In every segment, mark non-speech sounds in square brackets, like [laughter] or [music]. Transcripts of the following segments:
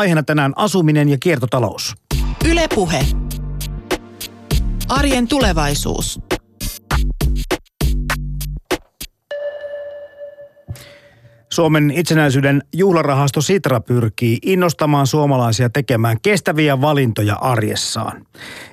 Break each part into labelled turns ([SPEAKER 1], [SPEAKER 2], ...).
[SPEAKER 1] Aiheena tänään asuminen ja kiertotalous.
[SPEAKER 2] Ylepuhe. Arjen tulevaisuus.
[SPEAKER 1] Suomen itsenäisyyden juhlarahasto Sitra pyrkii innostamaan suomalaisia tekemään kestäviä valintoja arjessaan.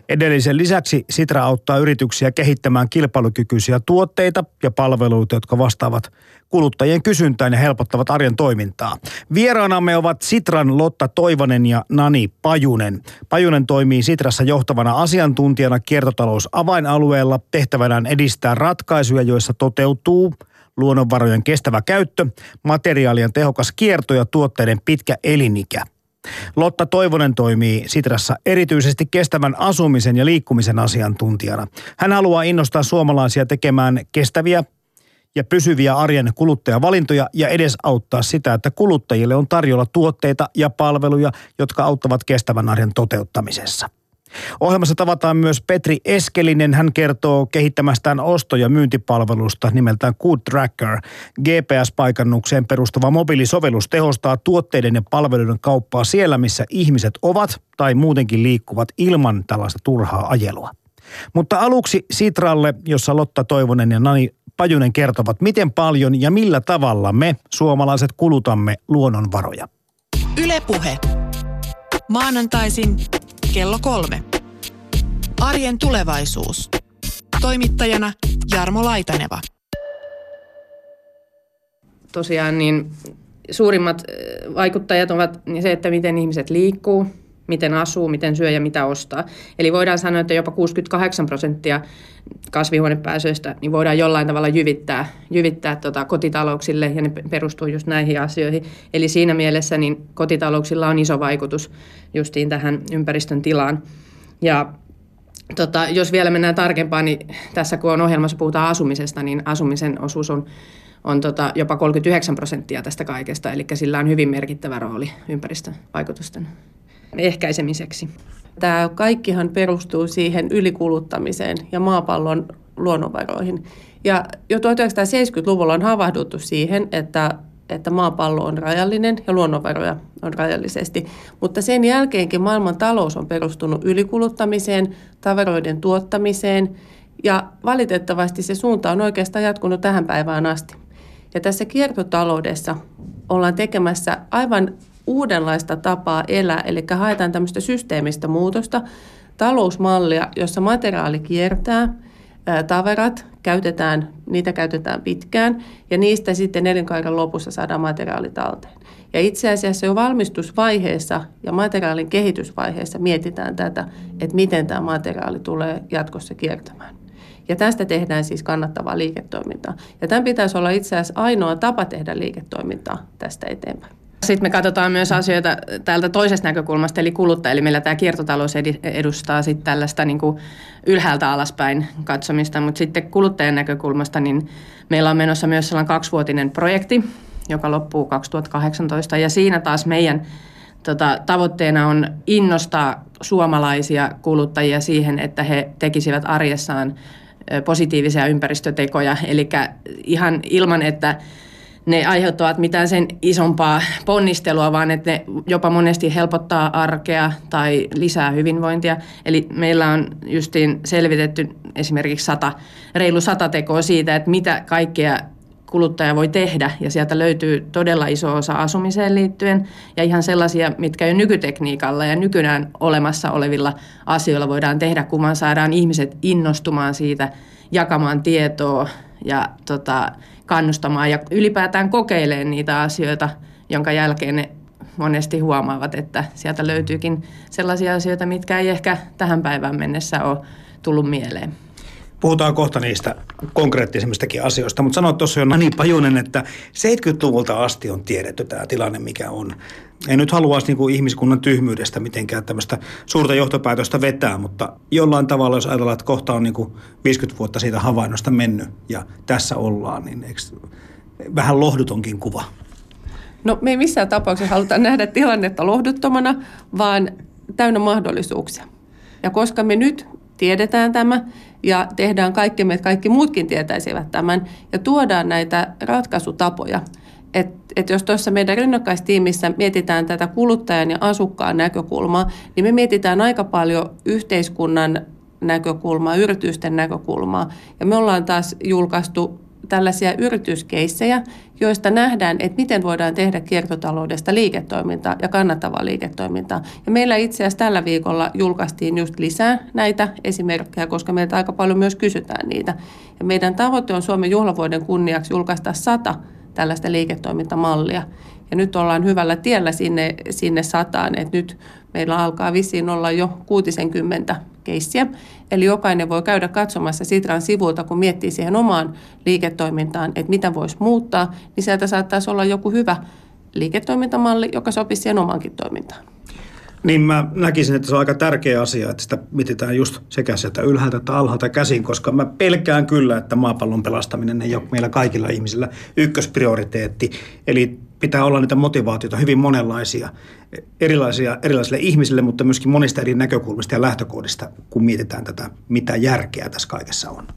[SPEAKER 1] Edellisen lisäksi Sitra auttaa yrityksiä kehittämään kilpailukykyisiä tuotteita ja palveluita, jotka vastaavat kuluttajien kysyntään ja helpottavat arjen toimintaa. Vieraanamme ovat Sitran Lotta Toivonen ja Nani Pajunen. Pajunen toimii Sitrassa johtavana asiantuntijana kiertotalous avainalueella tehtävänään edistää ratkaisuja, joissa toteutuu – luonnonvarojen kestävä käyttö, materiaalien tehokas kierto ja tuotteiden pitkä elinikä. Lotta Toivonen toimii Sitrassa erityisesti kestävän asumisen ja liikkumisen asiantuntijana. Hän haluaa innostaa suomalaisia tekemään kestäviä ja pysyviä arjen kuluttajavalintoja ja edesauttaa sitä, että kuluttajille on tarjolla tuotteita ja palveluja, jotka auttavat kestävän arjen toteuttamisessa. Ohjelmassa tavataan myös Petri Eskelinen. Hän kertoo kehittämästään osto- ja myyntipalvelusta nimeltään Good Tracker. GPS-paikannukseen perustuva mobiilisovellus tehostaa tuotteiden ja palveluiden kauppaa siellä, missä ihmiset ovat tai muutenkin liikkuvat ilman tällaista turhaa ajelua. Mutta aluksi Sitralle, jossa Lotta Toivonen ja Nani Pajunen kertovat, miten paljon ja millä tavalla me suomalaiset kulutamme luonnonvaroja.
[SPEAKER 2] Ylepuhe. Maanantaisin kello kolme. Arjen tulevaisuus. Toimittajana Jarmo Laitaneva.
[SPEAKER 3] Tosiaan niin suurimmat vaikuttajat ovat se, että miten ihmiset liikkuu, miten asuu, miten syö ja mitä ostaa. Eli voidaan sanoa, että jopa 68 prosenttia kasvihuonepäästöistä niin voidaan jollain tavalla jyvittää, jyvittää tota kotitalouksille ja ne perustuu just näihin asioihin. Eli siinä mielessä niin kotitalouksilla on iso vaikutus justiin tähän ympäristön tilaan. Ja tota, jos vielä mennään tarkempaan, niin tässä kun on ohjelmassa puhutaan asumisesta, niin asumisen osuus on on tota jopa 39 prosenttia tästä kaikesta, eli sillä on hyvin merkittävä rooli ympäristön vaikutusten ehkäisemiseksi.
[SPEAKER 4] Tämä kaikkihan perustuu siihen ylikuluttamiseen ja maapallon luonnonvaroihin. Ja jo 1970-luvulla on havahduttu siihen, että, että maapallo on rajallinen ja luonnonvaroja on rajallisesti. Mutta sen jälkeenkin maailman talous on perustunut ylikuluttamiseen, tavaroiden tuottamiseen ja valitettavasti se suunta on oikeastaan jatkunut tähän päivään asti. Ja tässä kiertotaloudessa ollaan tekemässä aivan uudenlaista tapaa elää, eli haetaan tämmöistä systeemistä muutosta, talousmallia, jossa materiaali kiertää, tavarat käytetään, niitä käytetään pitkään ja niistä sitten elinkaaren lopussa saadaan materiaali talteen. Ja itse asiassa jo valmistusvaiheessa ja materiaalin kehitysvaiheessa mietitään tätä, että miten tämä materiaali tulee jatkossa kiertämään. Ja tästä tehdään siis kannattavaa liiketoimintaa. Ja tämän pitäisi olla itse asiassa ainoa tapa tehdä liiketoimintaa tästä eteenpäin.
[SPEAKER 3] Sitten me katsotaan myös asioita täältä toisesta näkökulmasta, eli kuluttaja, eli meillä tämä kiertotalous edustaa sitten tällaista niin kuin ylhäältä alaspäin katsomista, mutta sitten kuluttajan näkökulmasta niin meillä on menossa myös sellainen kaksivuotinen projekti, joka loppuu 2018, ja siinä taas meidän tota, tavoitteena on innostaa suomalaisia kuluttajia siihen, että he tekisivät arjessaan positiivisia ympäristötekoja, eli ihan ilman, että ne aiheuttavat mitään sen isompaa ponnistelua, vaan että ne jopa monesti helpottaa arkea tai lisää hyvinvointia. Eli meillä on justiin selvitetty esimerkiksi sata, reilu sata tekoa siitä, että mitä kaikkea kuluttaja voi tehdä ja sieltä löytyy todella iso osa asumiseen liittyen ja ihan sellaisia, mitkä jo nykytekniikalla ja nykyään olemassa olevilla asioilla voidaan tehdä, kun vaan saadaan ihmiset innostumaan siitä, jakamaan tietoa ja tota, kannustamaan ja ylipäätään kokeilemaan niitä asioita, jonka jälkeen ne monesti huomaavat, että sieltä löytyykin sellaisia asioita, mitkä ei ehkä tähän päivään mennessä ole tullut mieleen.
[SPEAKER 1] Puhutaan kohta niistä konkreettisemmistakin asioista, mutta sanoit tuossa jo Nani Pajunen, että 70-luvulta asti on tiedetty tämä tilanne, mikä on. En nyt haluaisi niin kuin ihmiskunnan tyhmyydestä mitenkään tämmöistä suurta johtopäätöstä vetää, mutta jollain tavalla, jos ajatellaan, että kohta on niin kuin 50 vuotta siitä havainnosta mennyt ja tässä ollaan, niin eikö vähän lohdutonkin kuva?
[SPEAKER 4] No me ei missään tapauksessa haluta nähdä tilannetta lohduttomana, vaan täynnä mahdollisuuksia. Ja koska me nyt tiedetään tämä ja tehdään kaikkemme, että kaikki muutkin tietäisivät tämän ja tuodaan näitä ratkaisutapoja, Et, et jos tuossa meidän rinnakkaistiimissä mietitään tätä kuluttajan ja asukkaan näkökulmaa, niin me mietitään aika paljon yhteiskunnan näkökulmaa, yritysten näkökulmaa. Ja me ollaan taas julkaistu tällaisia yrityskeissejä, joista nähdään, että miten voidaan tehdä kiertotaloudesta liiketoimintaa ja kannattavaa liiketoimintaa. Ja meillä itse asiassa tällä viikolla julkaistiin just lisää näitä esimerkkejä, koska meiltä aika paljon myös kysytään niitä. Ja meidän tavoite on Suomen juhlavuoden kunniaksi julkaista sata tällaista liiketoimintamallia. Ja nyt ollaan hyvällä tiellä sinne, sinne sataan, että nyt meillä alkaa vissiin olla jo 60 keissiä. Eli jokainen voi käydä katsomassa Sitran sivulta, kun miettii siihen omaan liiketoimintaan, että mitä voisi muuttaa, niin sieltä saattaisi olla joku hyvä liiketoimintamalli, joka sopisi siihen omaankin toimintaan.
[SPEAKER 1] Niin mä näkisin, että se on aika tärkeä asia, että sitä mietitään just sekä sieltä ylhäältä että alhaalta käsin, koska mä pelkään kyllä, että maapallon pelastaminen ei ole meillä kaikilla ihmisillä ykkösprioriteetti. Eli pitää olla niitä motivaatioita hyvin monenlaisia, erilaisia erilaisille ihmisille, mutta myöskin monista eri näkökulmista ja lähtökohdista, kun mietitään tätä, mitä järkeä tässä kaikessa on.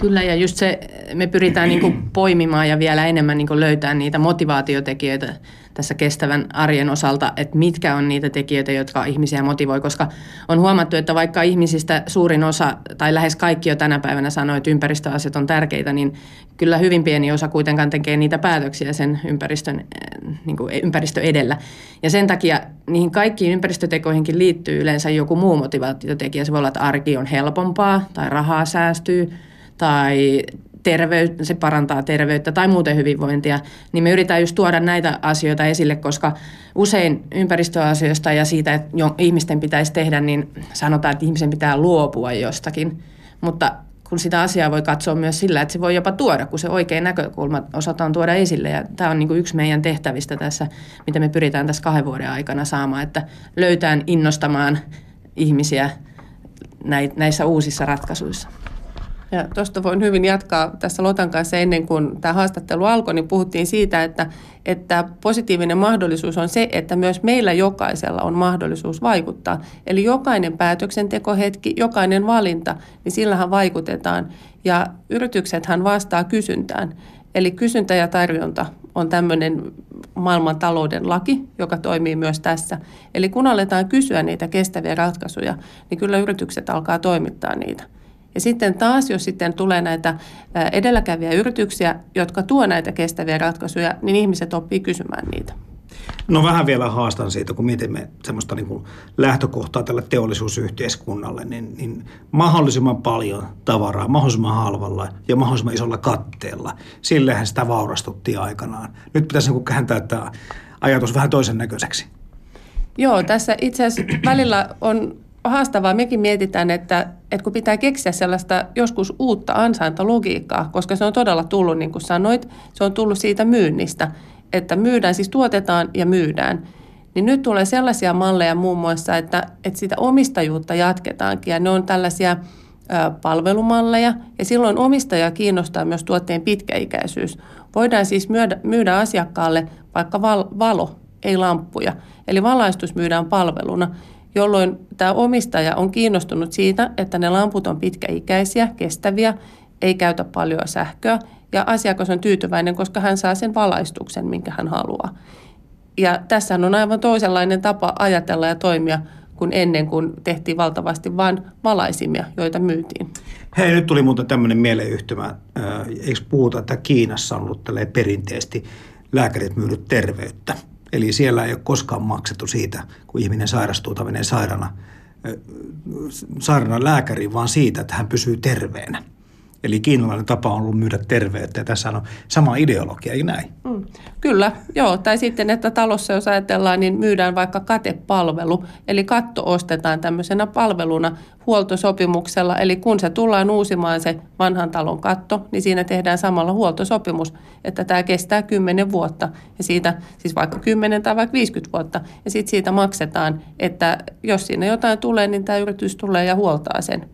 [SPEAKER 3] Kyllä, ja just se, me pyritään niin kuin [clears throat] poimimaan ja vielä enemmän niin kuin löytää niitä motivaatiotekijöitä tässä kestävän arjen osalta, että mitkä on niitä tekijöitä, jotka ihmisiä motivoi, koska on huomattu, että vaikka ihmisistä suurin osa tai lähes kaikki jo tänä päivänä sanoo, että ympäristöasiat on tärkeitä, niin kyllä hyvin pieni osa kuitenkaan tekee niitä päätöksiä sen ympäristön, eh, niin kuin ympäristö edellä. Ja sen takia niihin kaikkiin ympäristötekoihinkin liittyy yleensä joku muu motivaatiotekijä. Se voi olla, että arki on helpompaa tai rahaa säästyy tai terveyttä, se parantaa terveyttä tai muuten hyvinvointia, niin me yritetään just tuoda näitä asioita esille, koska usein ympäristöasioista ja siitä, että jo ihmisten pitäisi tehdä, niin sanotaan, että ihmisen pitää luopua jostakin. Mutta kun sitä asiaa voi katsoa myös sillä, että se voi jopa tuoda, kun se oikein näkökulma osataan tuoda esille. Ja tämä on niin kuin yksi meidän tehtävistä tässä, mitä me pyritään tässä kahden vuoden aikana saamaan, että löytään innostamaan ihmisiä näissä uusissa ratkaisuissa.
[SPEAKER 4] Ja tuosta voin hyvin jatkaa tässä Lotan kanssa ennen kuin tämä haastattelu alkoi, niin puhuttiin siitä, että, että positiivinen mahdollisuus on se, että myös meillä jokaisella on mahdollisuus vaikuttaa. Eli jokainen päätöksentekohetki, jokainen valinta, niin sillähän vaikutetaan. Ja yrityksethän vastaa kysyntään. Eli kysyntä ja tarjonta on tämmöinen maailman talouden laki, joka toimii myös tässä. Eli kun aletaan kysyä niitä kestäviä ratkaisuja, niin kyllä yritykset alkaa toimittaa niitä. Ja sitten taas, jos sitten tulee näitä edelläkäviä yrityksiä, jotka tuo näitä kestäviä ratkaisuja, niin ihmiset oppii kysymään niitä.
[SPEAKER 1] No vähän vielä haastan siitä, kun mietimme semmoista niin kuin lähtökohtaa tälle teollisuusyhteiskunnalle, niin, niin mahdollisimman paljon tavaraa, mahdollisimman halvalla ja mahdollisimman isolla katteella. Sillehän sitä vaurastuttiin aikanaan. Nyt pitäisi niin kääntää tämä ajatus vähän toisen näköiseksi.
[SPEAKER 4] Joo, tässä itse asiassa välillä on haastavaa. Mekin mietitään, että, että kun pitää keksiä sellaista joskus uutta ansaintalogiikkaa, koska se on todella tullut, niin kuin sanoit, se on tullut siitä myynnistä, että myydään, siis tuotetaan ja myydään. Niin nyt tulee sellaisia malleja muun muassa, että, että sitä omistajuutta jatketaankin ja ne on tällaisia palvelumalleja ja silloin omistaja kiinnostaa myös tuotteen pitkäikäisyys. Voidaan siis myydä, myydä asiakkaalle vaikka val, valo, ei lamppuja. Eli valaistus myydään palveluna jolloin tämä omistaja on kiinnostunut siitä, että ne lamput on pitkäikäisiä, kestäviä, ei käytä paljon sähköä ja asiakas on tyytyväinen, koska hän saa sen valaistuksen, minkä hän haluaa. Ja tässä on aivan toisenlainen tapa ajatella ja toimia kuin ennen, kun tehtiin valtavasti vain valaisimia, joita myytiin.
[SPEAKER 1] Hei, nyt tuli muuten tämmöinen mieleyhtymä. Eikö puhuta, että Kiinassa on ollut perinteisesti lääkärit myynyt terveyttä? Eli siellä ei ole koskaan maksettu siitä, kun ihminen sairastuu tai menee sairaana, sairaana lääkäriin, vaan siitä, että hän pysyy terveenä. Eli kiinalainen tapa on ollut myydä terveyttä ja tässä on sama ideologia, ei näin? Mm,
[SPEAKER 4] kyllä, joo. Tai sitten, että talossa jos ajatellaan, niin myydään vaikka katepalvelu. Eli katto ostetaan tämmöisenä palveluna huoltosopimuksella. Eli kun se tullaan uusimaan se vanhan talon katto, niin siinä tehdään samalla huoltosopimus, että tämä kestää 10 vuotta. Ja siitä, siis vaikka 10 tai vaikka 50 vuotta. Ja sitten siitä maksetaan, että jos siinä jotain tulee, niin tämä yritys tulee ja huoltaa sen.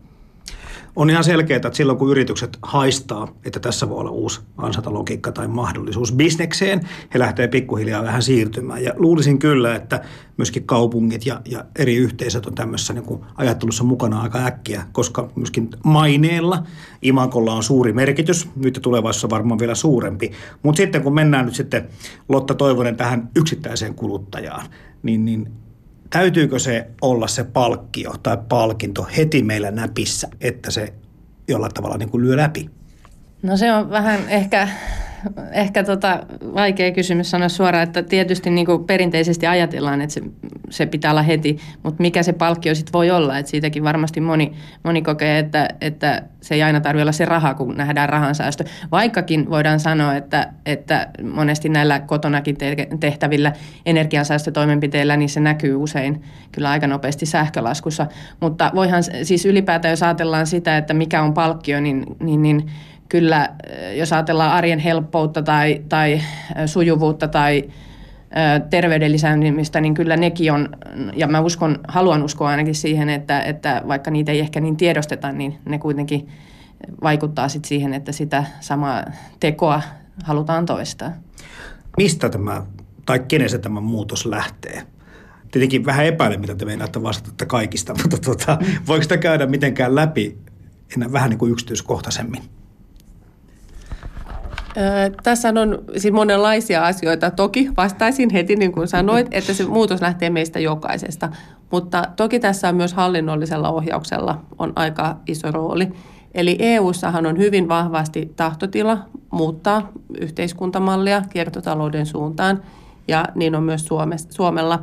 [SPEAKER 1] On ihan selkeää, että silloin kun yritykset haistaa, että tässä voi olla uusi ansatalogiikka tai mahdollisuus bisnekseen, he lähtee pikkuhiljaa vähän siirtymään. Ja luulisin kyllä, että myöskin kaupungit ja, ja eri yhteisöt on tämmöisessä niin kuin ajattelussa mukana aika äkkiä, koska myöskin maineella imakolla on suuri merkitys, nyt ja tulevaisuudessa varmaan vielä suurempi. Mutta sitten kun mennään nyt sitten Lotta Toivonen tähän yksittäiseen kuluttajaan, niin, niin täytyykö se olla se palkkio tai palkinto heti meillä näpissä, että se jollain tavalla niin kuin lyö läpi?
[SPEAKER 3] No se on vähän ehkä ehkä tota, vaikea kysymys sanoa suoraan, että tietysti niin kuin perinteisesti ajatellaan, että se, se pitää olla heti, mutta mikä se palkkio sitten voi olla, että siitäkin varmasti moni, moni kokee, että, että se ei aina tarvitse olla se raha, kun nähdään rahansäästö. Vaikkakin voidaan sanoa, että, että monesti näillä kotonakin tehtävillä energiansäästötoimenpiteillä, niin se näkyy usein kyllä aika nopeasti sähkölaskussa. Mutta voihan siis ylipäätään, jos ajatellaan sitä, että mikä on palkkio, niin, niin, niin kyllä, jos ajatellaan arjen helppoutta tai, tai sujuvuutta tai terveyden lisäämistä, niin kyllä nekin on, ja mä uskon, haluan uskoa ainakin siihen, että, että vaikka niitä ei ehkä niin tiedosteta, niin ne kuitenkin vaikuttaa sit siihen, että sitä samaa tekoa halutaan toistaa.
[SPEAKER 1] Mistä tämä, tai kenestä tämä muutos lähtee? Tietenkin vähän epäilen, mitä te meinaatte vastata kaikista, [laughs] mutta tuota, voiko sitä käydä mitenkään läpi enää vähän niin kuin yksityiskohtaisemmin?
[SPEAKER 4] Tässä on siis monenlaisia asioita. Toki vastaisin heti, niin kuin sanoit, että se muutos lähtee meistä jokaisesta. Mutta toki tässä on myös hallinnollisella ohjauksella on aika iso rooli. Eli EU-sahan on hyvin vahvasti tahtotila muuttaa yhteiskuntamallia kiertotalouden suuntaan, ja niin on myös Suomella.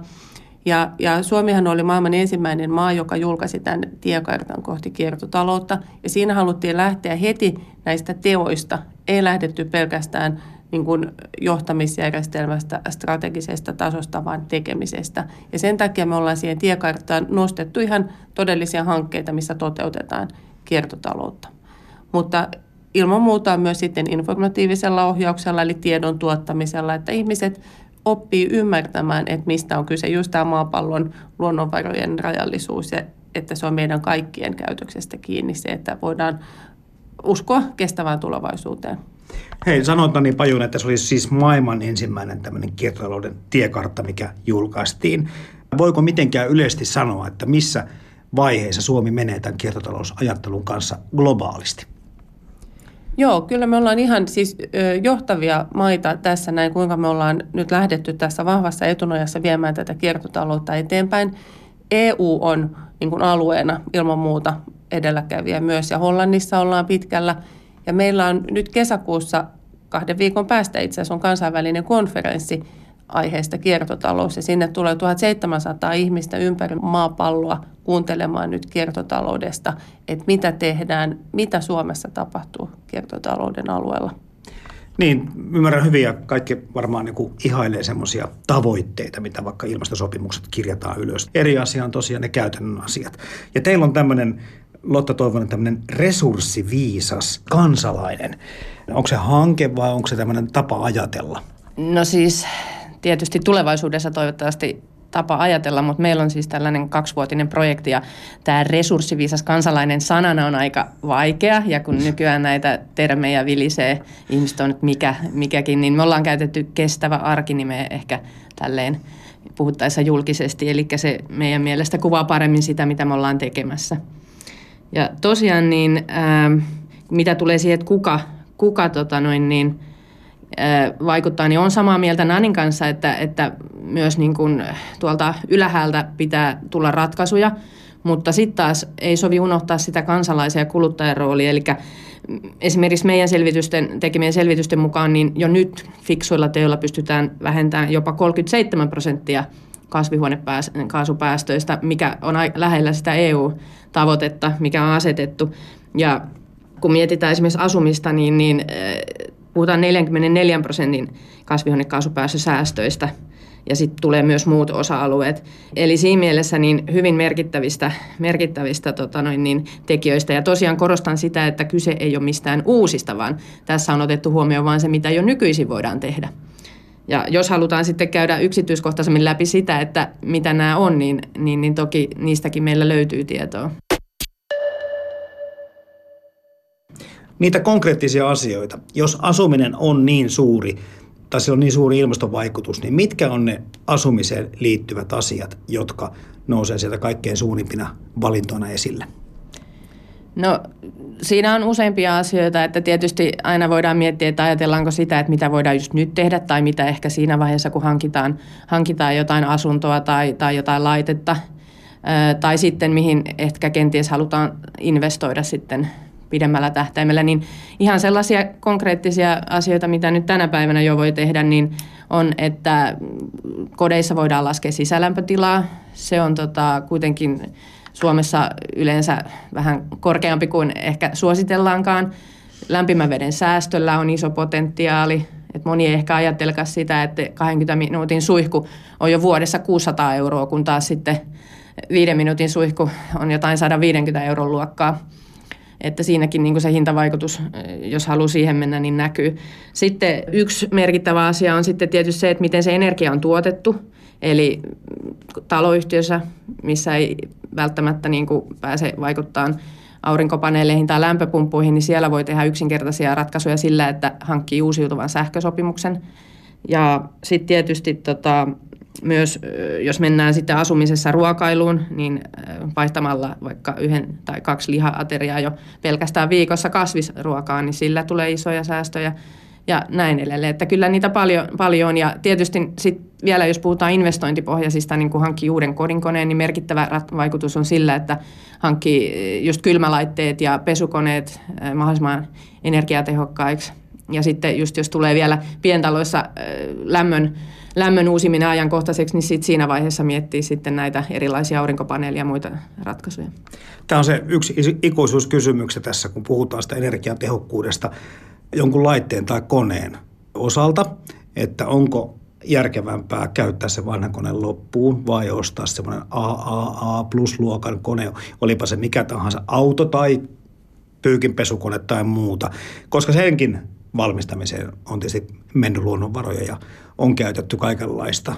[SPEAKER 4] Ja, ja Suomihan oli maailman ensimmäinen maa, joka julkaisi tämän tiekartan kohti kiertotaloutta. Ja siinä haluttiin lähteä heti näistä teoista. Ei lähdetty pelkästään niin kuin johtamisjärjestelmästä, strategisesta tasosta, vaan tekemisestä. Ja sen takia me ollaan siihen tiekarttaan nostettu ihan todellisia hankkeita, missä toteutetaan kiertotaloutta. Mutta ilman muuta myös sitten informatiivisella ohjauksella, eli tiedon tuottamisella, että ihmiset oppii ymmärtämään, että mistä on kyse, just tämä maapallon luonnonvarojen rajallisuus ja että se on meidän kaikkien käytöksestä kiinni se, että voidaan uskoa kestävään tulevaisuuteen.
[SPEAKER 1] Hei, sanotaan niin Pajun, että se oli siis maailman ensimmäinen tämmöinen kiertotalouden tiekartta, mikä julkaistiin. Voiko mitenkään yleisesti sanoa, että missä vaiheessa Suomi menee tämän kiertotalousajattelun kanssa globaalisti?
[SPEAKER 4] Joo, kyllä me ollaan ihan siis johtavia maita tässä näin, kuinka me ollaan nyt lähdetty tässä vahvassa etunojassa viemään tätä kiertotaloutta eteenpäin. EU on niin kuin alueena ilman muuta edelläkävijä myös ja Hollannissa ollaan pitkällä. Ja meillä on nyt kesäkuussa kahden viikon päästä itse asiassa on kansainvälinen konferenssi aiheesta kiertotalous ja sinne tulee 1700 ihmistä ympäri maapalloa kuuntelemaan nyt kiertotaloudesta, että mitä tehdään, mitä Suomessa tapahtuu kiertotalouden alueella.
[SPEAKER 1] Niin, ymmärrän hyvin ja kaikki varmaan niin kuin ihailee semmoisia tavoitteita, mitä vaikka ilmastosopimukset kirjataan ylös. Eri asia on tosiaan ne käytännön asiat. Ja teillä on tämmöinen, Lotta Toivonen, tämmöinen resurssiviisas kansalainen. Onko se hanke vai onko se tämmöinen tapa ajatella?
[SPEAKER 3] No siis tietysti tulevaisuudessa toivottavasti tapa ajatella, mutta meillä on siis tällainen kaksivuotinen projekti ja tämä resurssiviisas kansalainen sanana on aika vaikea ja kun nykyään näitä termejä vilisee, ihmiset on nyt mikä, mikäkin, niin me ollaan käytetty kestävä arkinimeä ehkä tälleen puhuttaessa julkisesti, eli se meidän mielestä kuvaa paremmin sitä, mitä me ollaan tekemässä. Ja tosiaan niin, ää, mitä tulee siihen, että kuka, kuka tota noin niin, vaikuttaa, niin on samaa mieltä Nanin kanssa, että, että myös niin kuin tuolta ylähäältä pitää tulla ratkaisuja, mutta sitten taas ei sovi unohtaa sitä kansalaisen ja kuluttajan roolia, eli esimerkiksi meidän selvitysten, tekemien selvitysten mukaan, niin jo nyt fiksuilla teoilla pystytään vähentämään jopa 37 prosenttia kasvihuonekaasupäästöistä, mikä on lähellä sitä EU-tavoitetta, mikä on asetettu. Ja kun mietitään esimerkiksi asumista, niin, niin puhutaan 44 prosentin kasvihuonekaasupäästösäästöistä ja sitten tulee myös muut osa-alueet. Eli siinä mielessä niin hyvin merkittävistä, merkittävistä tota noin, niin, tekijöistä. Ja tosiaan korostan sitä, että kyse ei ole mistään uusista, vaan tässä on otettu huomioon vain se, mitä jo nykyisin voidaan tehdä. Ja jos halutaan sitten käydä yksityiskohtaisemmin läpi sitä, että mitä nämä on, niin, niin, niin toki niistäkin meillä löytyy tietoa.
[SPEAKER 1] Niitä konkreettisia asioita. Jos asuminen on niin suuri tai sillä on niin suuri ilmastovaikutus, niin mitkä on ne asumiseen liittyvät asiat, jotka nousee sieltä kaikkein suurimpina valintoina esille?
[SPEAKER 3] No siinä on useampia asioita, että tietysti aina voidaan miettiä, että ajatellaanko sitä, että mitä voidaan just nyt tehdä tai mitä ehkä siinä vaiheessa, kun hankitaan, hankitaan jotain asuntoa tai, tai jotain laitetta tai sitten mihin ehkä kenties halutaan investoida sitten pidemmällä tähtäimellä, niin ihan sellaisia konkreettisia asioita, mitä nyt tänä päivänä jo voi tehdä, niin on, että kodeissa voidaan laskea sisälämpötilaa. Se on tota, kuitenkin Suomessa yleensä vähän korkeampi kuin ehkä suositellaankaan. Lämpimän veden säästöllä on iso potentiaali. Et moni ei ehkä ajattelekaan sitä, että 20 minuutin suihku on jo vuodessa 600 euroa, kun taas sitten viiden minuutin suihku on jotain 150 euron luokkaa. Että siinäkin niin se hintavaikutus, jos haluaa siihen mennä, niin näkyy. Sitten yksi merkittävä asia on sitten tietysti se, että miten se energia on tuotettu. Eli taloyhtiössä, missä ei välttämättä niin kuin pääse vaikuttaa aurinkopaneeleihin tai lämpöpumppuihin, niin siellä voi tehdä yksinkertaisia ratkaisuja sillä, että hankkii uusiutuvan sähkösopimuksen. Ja sitten tietysti tota, myös, jos mennään sitten asumisessa ruokailuun, niin vaihtamalla vaikka yhden tai kaksi lihaateriaa jo pelkästään viikossa kasvisruokaa, niin sillä tulee isoja säästöjä ja näin edelleen. Että kyllä niitä paljon, paljon on ja tietysti sit vielä jos puhutaan investointipohjaisista, niin kun hankkii uuden kodinkoneen, niin merkittävä vaikutus on sillä, että hankkii just kylmälaitteet ja pesukoneet mahdollisimman energiatehokkaiksi. Ja sitten just jos tulee vielä pientaloissa lämmön, lämmön uusiminen ajankohtaiseksi, niin sit siinä vaiheessa miettii sitten näitä erilaisia aurinkopaneelia ja muita ratkaisuja.
[SPEAKER 1] Tämä on se yksi ikuisuuskysymys tässä, kun puhutaan sitä energiatehokkuudesta jonkun laitteen tai koneen osalta, että onko järkevämpää käyttää se vanha kone loppuun vai ostaa semmoinen AAA plus-luokan kone, olipa se mikä tahansa auto tai pyykinpesukone tai muuta, koska senkin valmistamiseen on tietysti mennyt luonnonvaroja ja on käytetty kaikenlaista.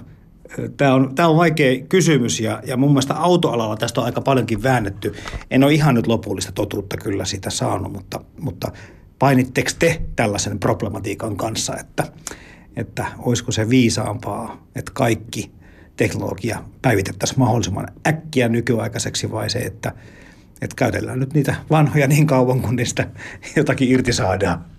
[SPEAKER 1] Tämä on, tämä on vaikea kysymys ja, ja mun mielestä autoalalla tästä on aika paljonkin väännetty. En ole ihan nyt lopullista totuutta kyllä siitä saanut, mutta, mutta painitteko te tällaisen problematiikan kanssa, että, että olisiko se viisaampaa, että kaikki teknologia päivitettäisiin mahdollisimman äkkiä nykyaikaiseksi vai se, että, että käytellään nyt niitä vanhoja niin kauan, kun niistä jotakin irti saadaan?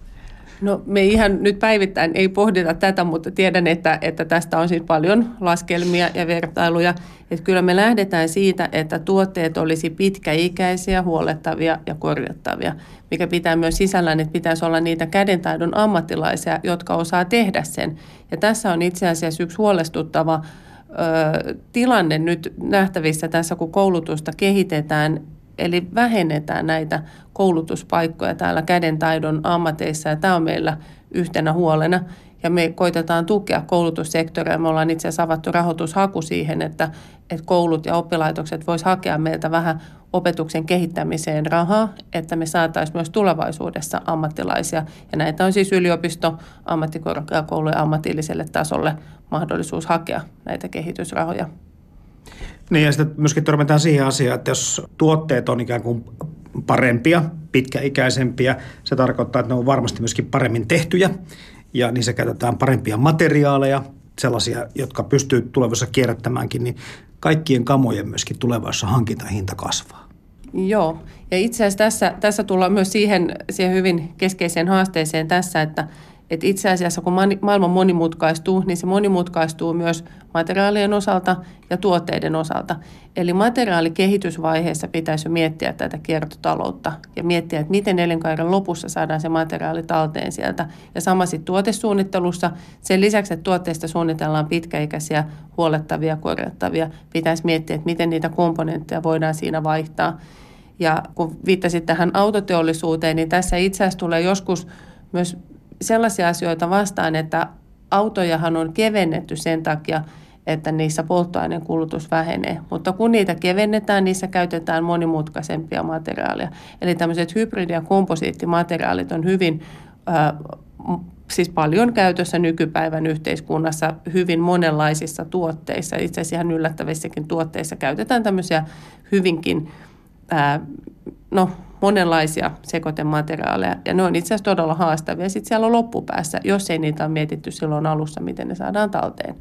[SPEAKER 4] No me ihan nyt päivittäin ei pohdita tätä, mutta tiedän, että, että tästä on siis paljon laskelmia ja vertailuja. Että kyllä me lähdetään siitä, että tuotteet olisi pitkäikäisiä, huolettavia ja korjattavia, mikä pitää myös sisällään, että pitäisi olla niitä kädentaidon ammattilaisia, jotka osaa tehdä sen. Ja tässä on itse asiassa yksi huolestuttava ö, tilanne nyt nähtävissä tässä, kun koulutusta kehitetään Eli vähennetään näitä koulutuspaikkoja täällä kädentaidon ammateissa ja tämä on meillä yhtenä huolena. Ja me koitetaan tukea koulutussektoria. Me ollaan itse asiassa avattu rahoitushaku siihen, että, että koulut ja oppilaitokset vois hakea meiltä vähän opetuksen kehittämiseen rahaa, että me saataisiin myös tulevaisuudessa ammattilaisia. Ja näitä on siis yliopisto, ammattikorkeakoulu ja ammatilliselle tasolle mahdollisuus hakea näitä kehitysrahoja.
[SPEAKER 1] Niin ja sitten myöskin törmätään siihen asiaan, että jos tuotteet on ikään kuin parempia, pitkäikäisempiä, se tarkoittaa, että ne on varmasti myöskin paremmin tehtyjä ja niissä käytetään parempia materiaaleja, sellaisia, jotka pystyy tulevaisuudessa kierrättämäänkin, niin kaikkien kamojen myöskin tulevaisuudessa hankintahinta kasvaa.
[SPEAKER 4] Joo, ja itse asiassa tässä, tässä tullaan myös siihen, siihen hyvin keskeiseen haasteeseen tässä, että – että itse asiassa kun maailma monimutkaistuu, niin se monimutkaistuu myös materiaalien osalta ja tuotteiden osalta. Eli materiaalikehitysvaiheessa pitäisi miettiä tätä kiertotaloutta ja miettiä, että miten elinkaaren lopussa saadaan se materiaali talteen sieltä. Ja sama sitten tuotesuunnittelussa. Sen lisäksi, että tuotteista suunnitellaan pitkäikäisiä, huolettavia, korjattavia, pitäisi miettiä, että miten niitä komponentteja voidaan siinä vaihtaa. Ja kun viittasit tähän autoteollisuuteen, niin tässä itse asiassa tulee joskus myös sellaisia asioita vastaan, että autojahan on kevennetty sen takia, että niissä polttoaineen kulutus vähenee. Mutta kun niitä kevennetään, niissä käytetään monimutkaisempia materiaaleja. Eli tämmöiset hybridi- ja komposiittimateriaalit on hyvin, äh, siis paljon käytössä nykypäivän yhteiskunnassa hyvin monenlaisissa tuotteissa. Itse asiassa ihan yllättävissäkin tuotteissa käytetään tämmöisiä hyvinkin, äh, no monenlaisia sekoitemateriaaleja ja ne on itse asiassa todella haastavia. Sitten siellä on loppupäässä, jos ei niitä ole mietitty silloin alussa, miten ne saadaan talteen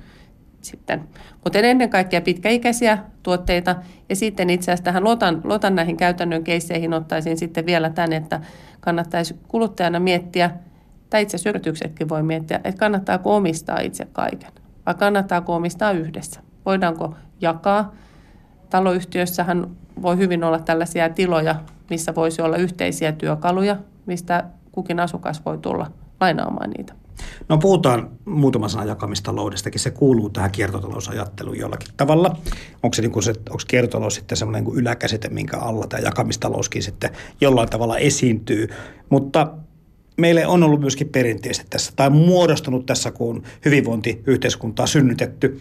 [SPEAKER 4] sitten. Mutta ennen kaikkea pitkäikäisiä tuotteita ja sitten itse asiassa tähän lotan, lotan näihin käytännön keisseihin ottaisin sitten vielä tämän, että kannattaisi kuluttajana miettiä, tai itse asiassa yrityksetkin voi miettiä, että kannattaako omistaa itse kaiken vai kannattaako omistaa yhdessä. Voidaanko jakaa. Taloyhtiössähän voi hyvin olla tällaisia tiloja, missä voisi olla yhteisiä työkaluja, mistä kukin asukas voi tulla lainaamaan niitä.
[SPEAKER 1] No puhutaan muutama sana jakamistaloudestakin. Se kuuluu tähän kiertotalousajatteluun jollakin tavalla. Onko, se, niin kuin se, onko kiertotalous sitten semmoinen niin yläkäsite, minkä alla tämä jakamistalouskin sitten jollain tavalla esiintyy. Mutta meille on ollut myöskin perinteisesti tässä, tai muodostunut tässä, kun hyvinvointiyhteiskuntaa synnytetty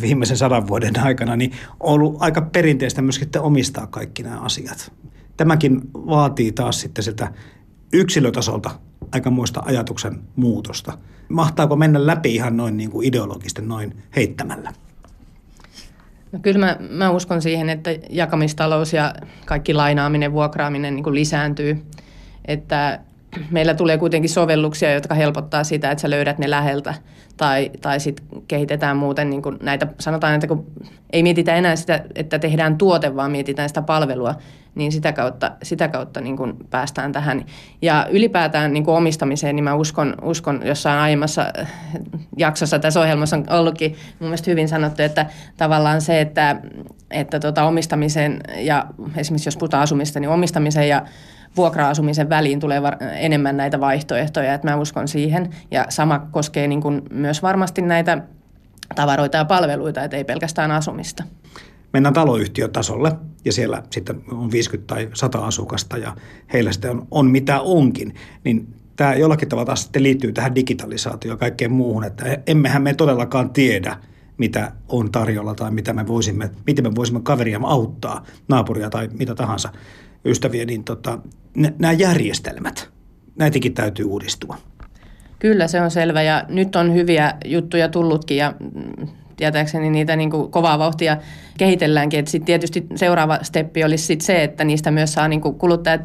[SPEAKER 1] viimeisen sadan vuoden aikana, niin on ollut aika perinteistä myöskin, että omistaa kaikki nämä asiat. Tämäkin vaatii taas sitten sitä yksilötasolta aikamoista ajatuksen muutosta. Mahtaako mennä läpi ihan noin niin kuin ideologisten noin heittämällä?
[SPEAKER 3] No kyllä mä, mä uskon siihen, että jakamistalous ja kaikki lainaaminen, vuokraaminen niin kuin lisääntyy. Että meillä tulee kuitenkin sovelluksia, jotka helpottaa sitä, että sä löydät ne läheltä tai, tai sitten kehitetään muuten niin kuin näitä, sanotaan, että kun ei mietitä enää sitä, että tehdään tuote, vaan mietitään sitä palvelua, niin sitä kautta, sitä kautta niin kuin päästään tähän. Ja ylipäätään niin kuin omistamiseen, niin mä uskon, uskon jossain aiemmassa jaksossa tässä ohjelmassa on ollutkin mun mielestä hyvin sanottu, että tavallaan se, että, että tota omistamisen ja esimerkiksi jos puhutaan asumista, niin omistamisen ja vuokra-asumisen väliin tulee var- enemmän näitä vaihtoehtoja, että mä uskon siihen. Ja sama koskee niin kuin myös varmasti näitä tavaroita ja palveluita, että ei pelkästään asumista.
[SPEAKER 1] Mennään taloyhtiötasolle ja siellä sitten on 50 tai 100 asukasta ja heillä sitten on, on mitä onkin. Niin tämä jollakin tavalla taas sitten liittyy tähän digitalisaatioon ja kaikkeen muuhun, että emmehän me todellakaan tiedä, mitä on tarjolla tai mitä me voisimme, miten me voisimme kaveria auttaa, naapuria tai mitä tahansa ystäviä, niin tota, nämä järjestelmät, näitäkin täytyy uudistua.
[SPEAKER 3] Kyllä, se on selvä ja nyt on hyviä juttuja tullutkin ja tietääkseni niitä niin kuin kovaa vauhtia kehitelläänkin. Sitten tietysti seuraava steppi olisi sit se, että niistä myös saa niin kuin kuluttajat,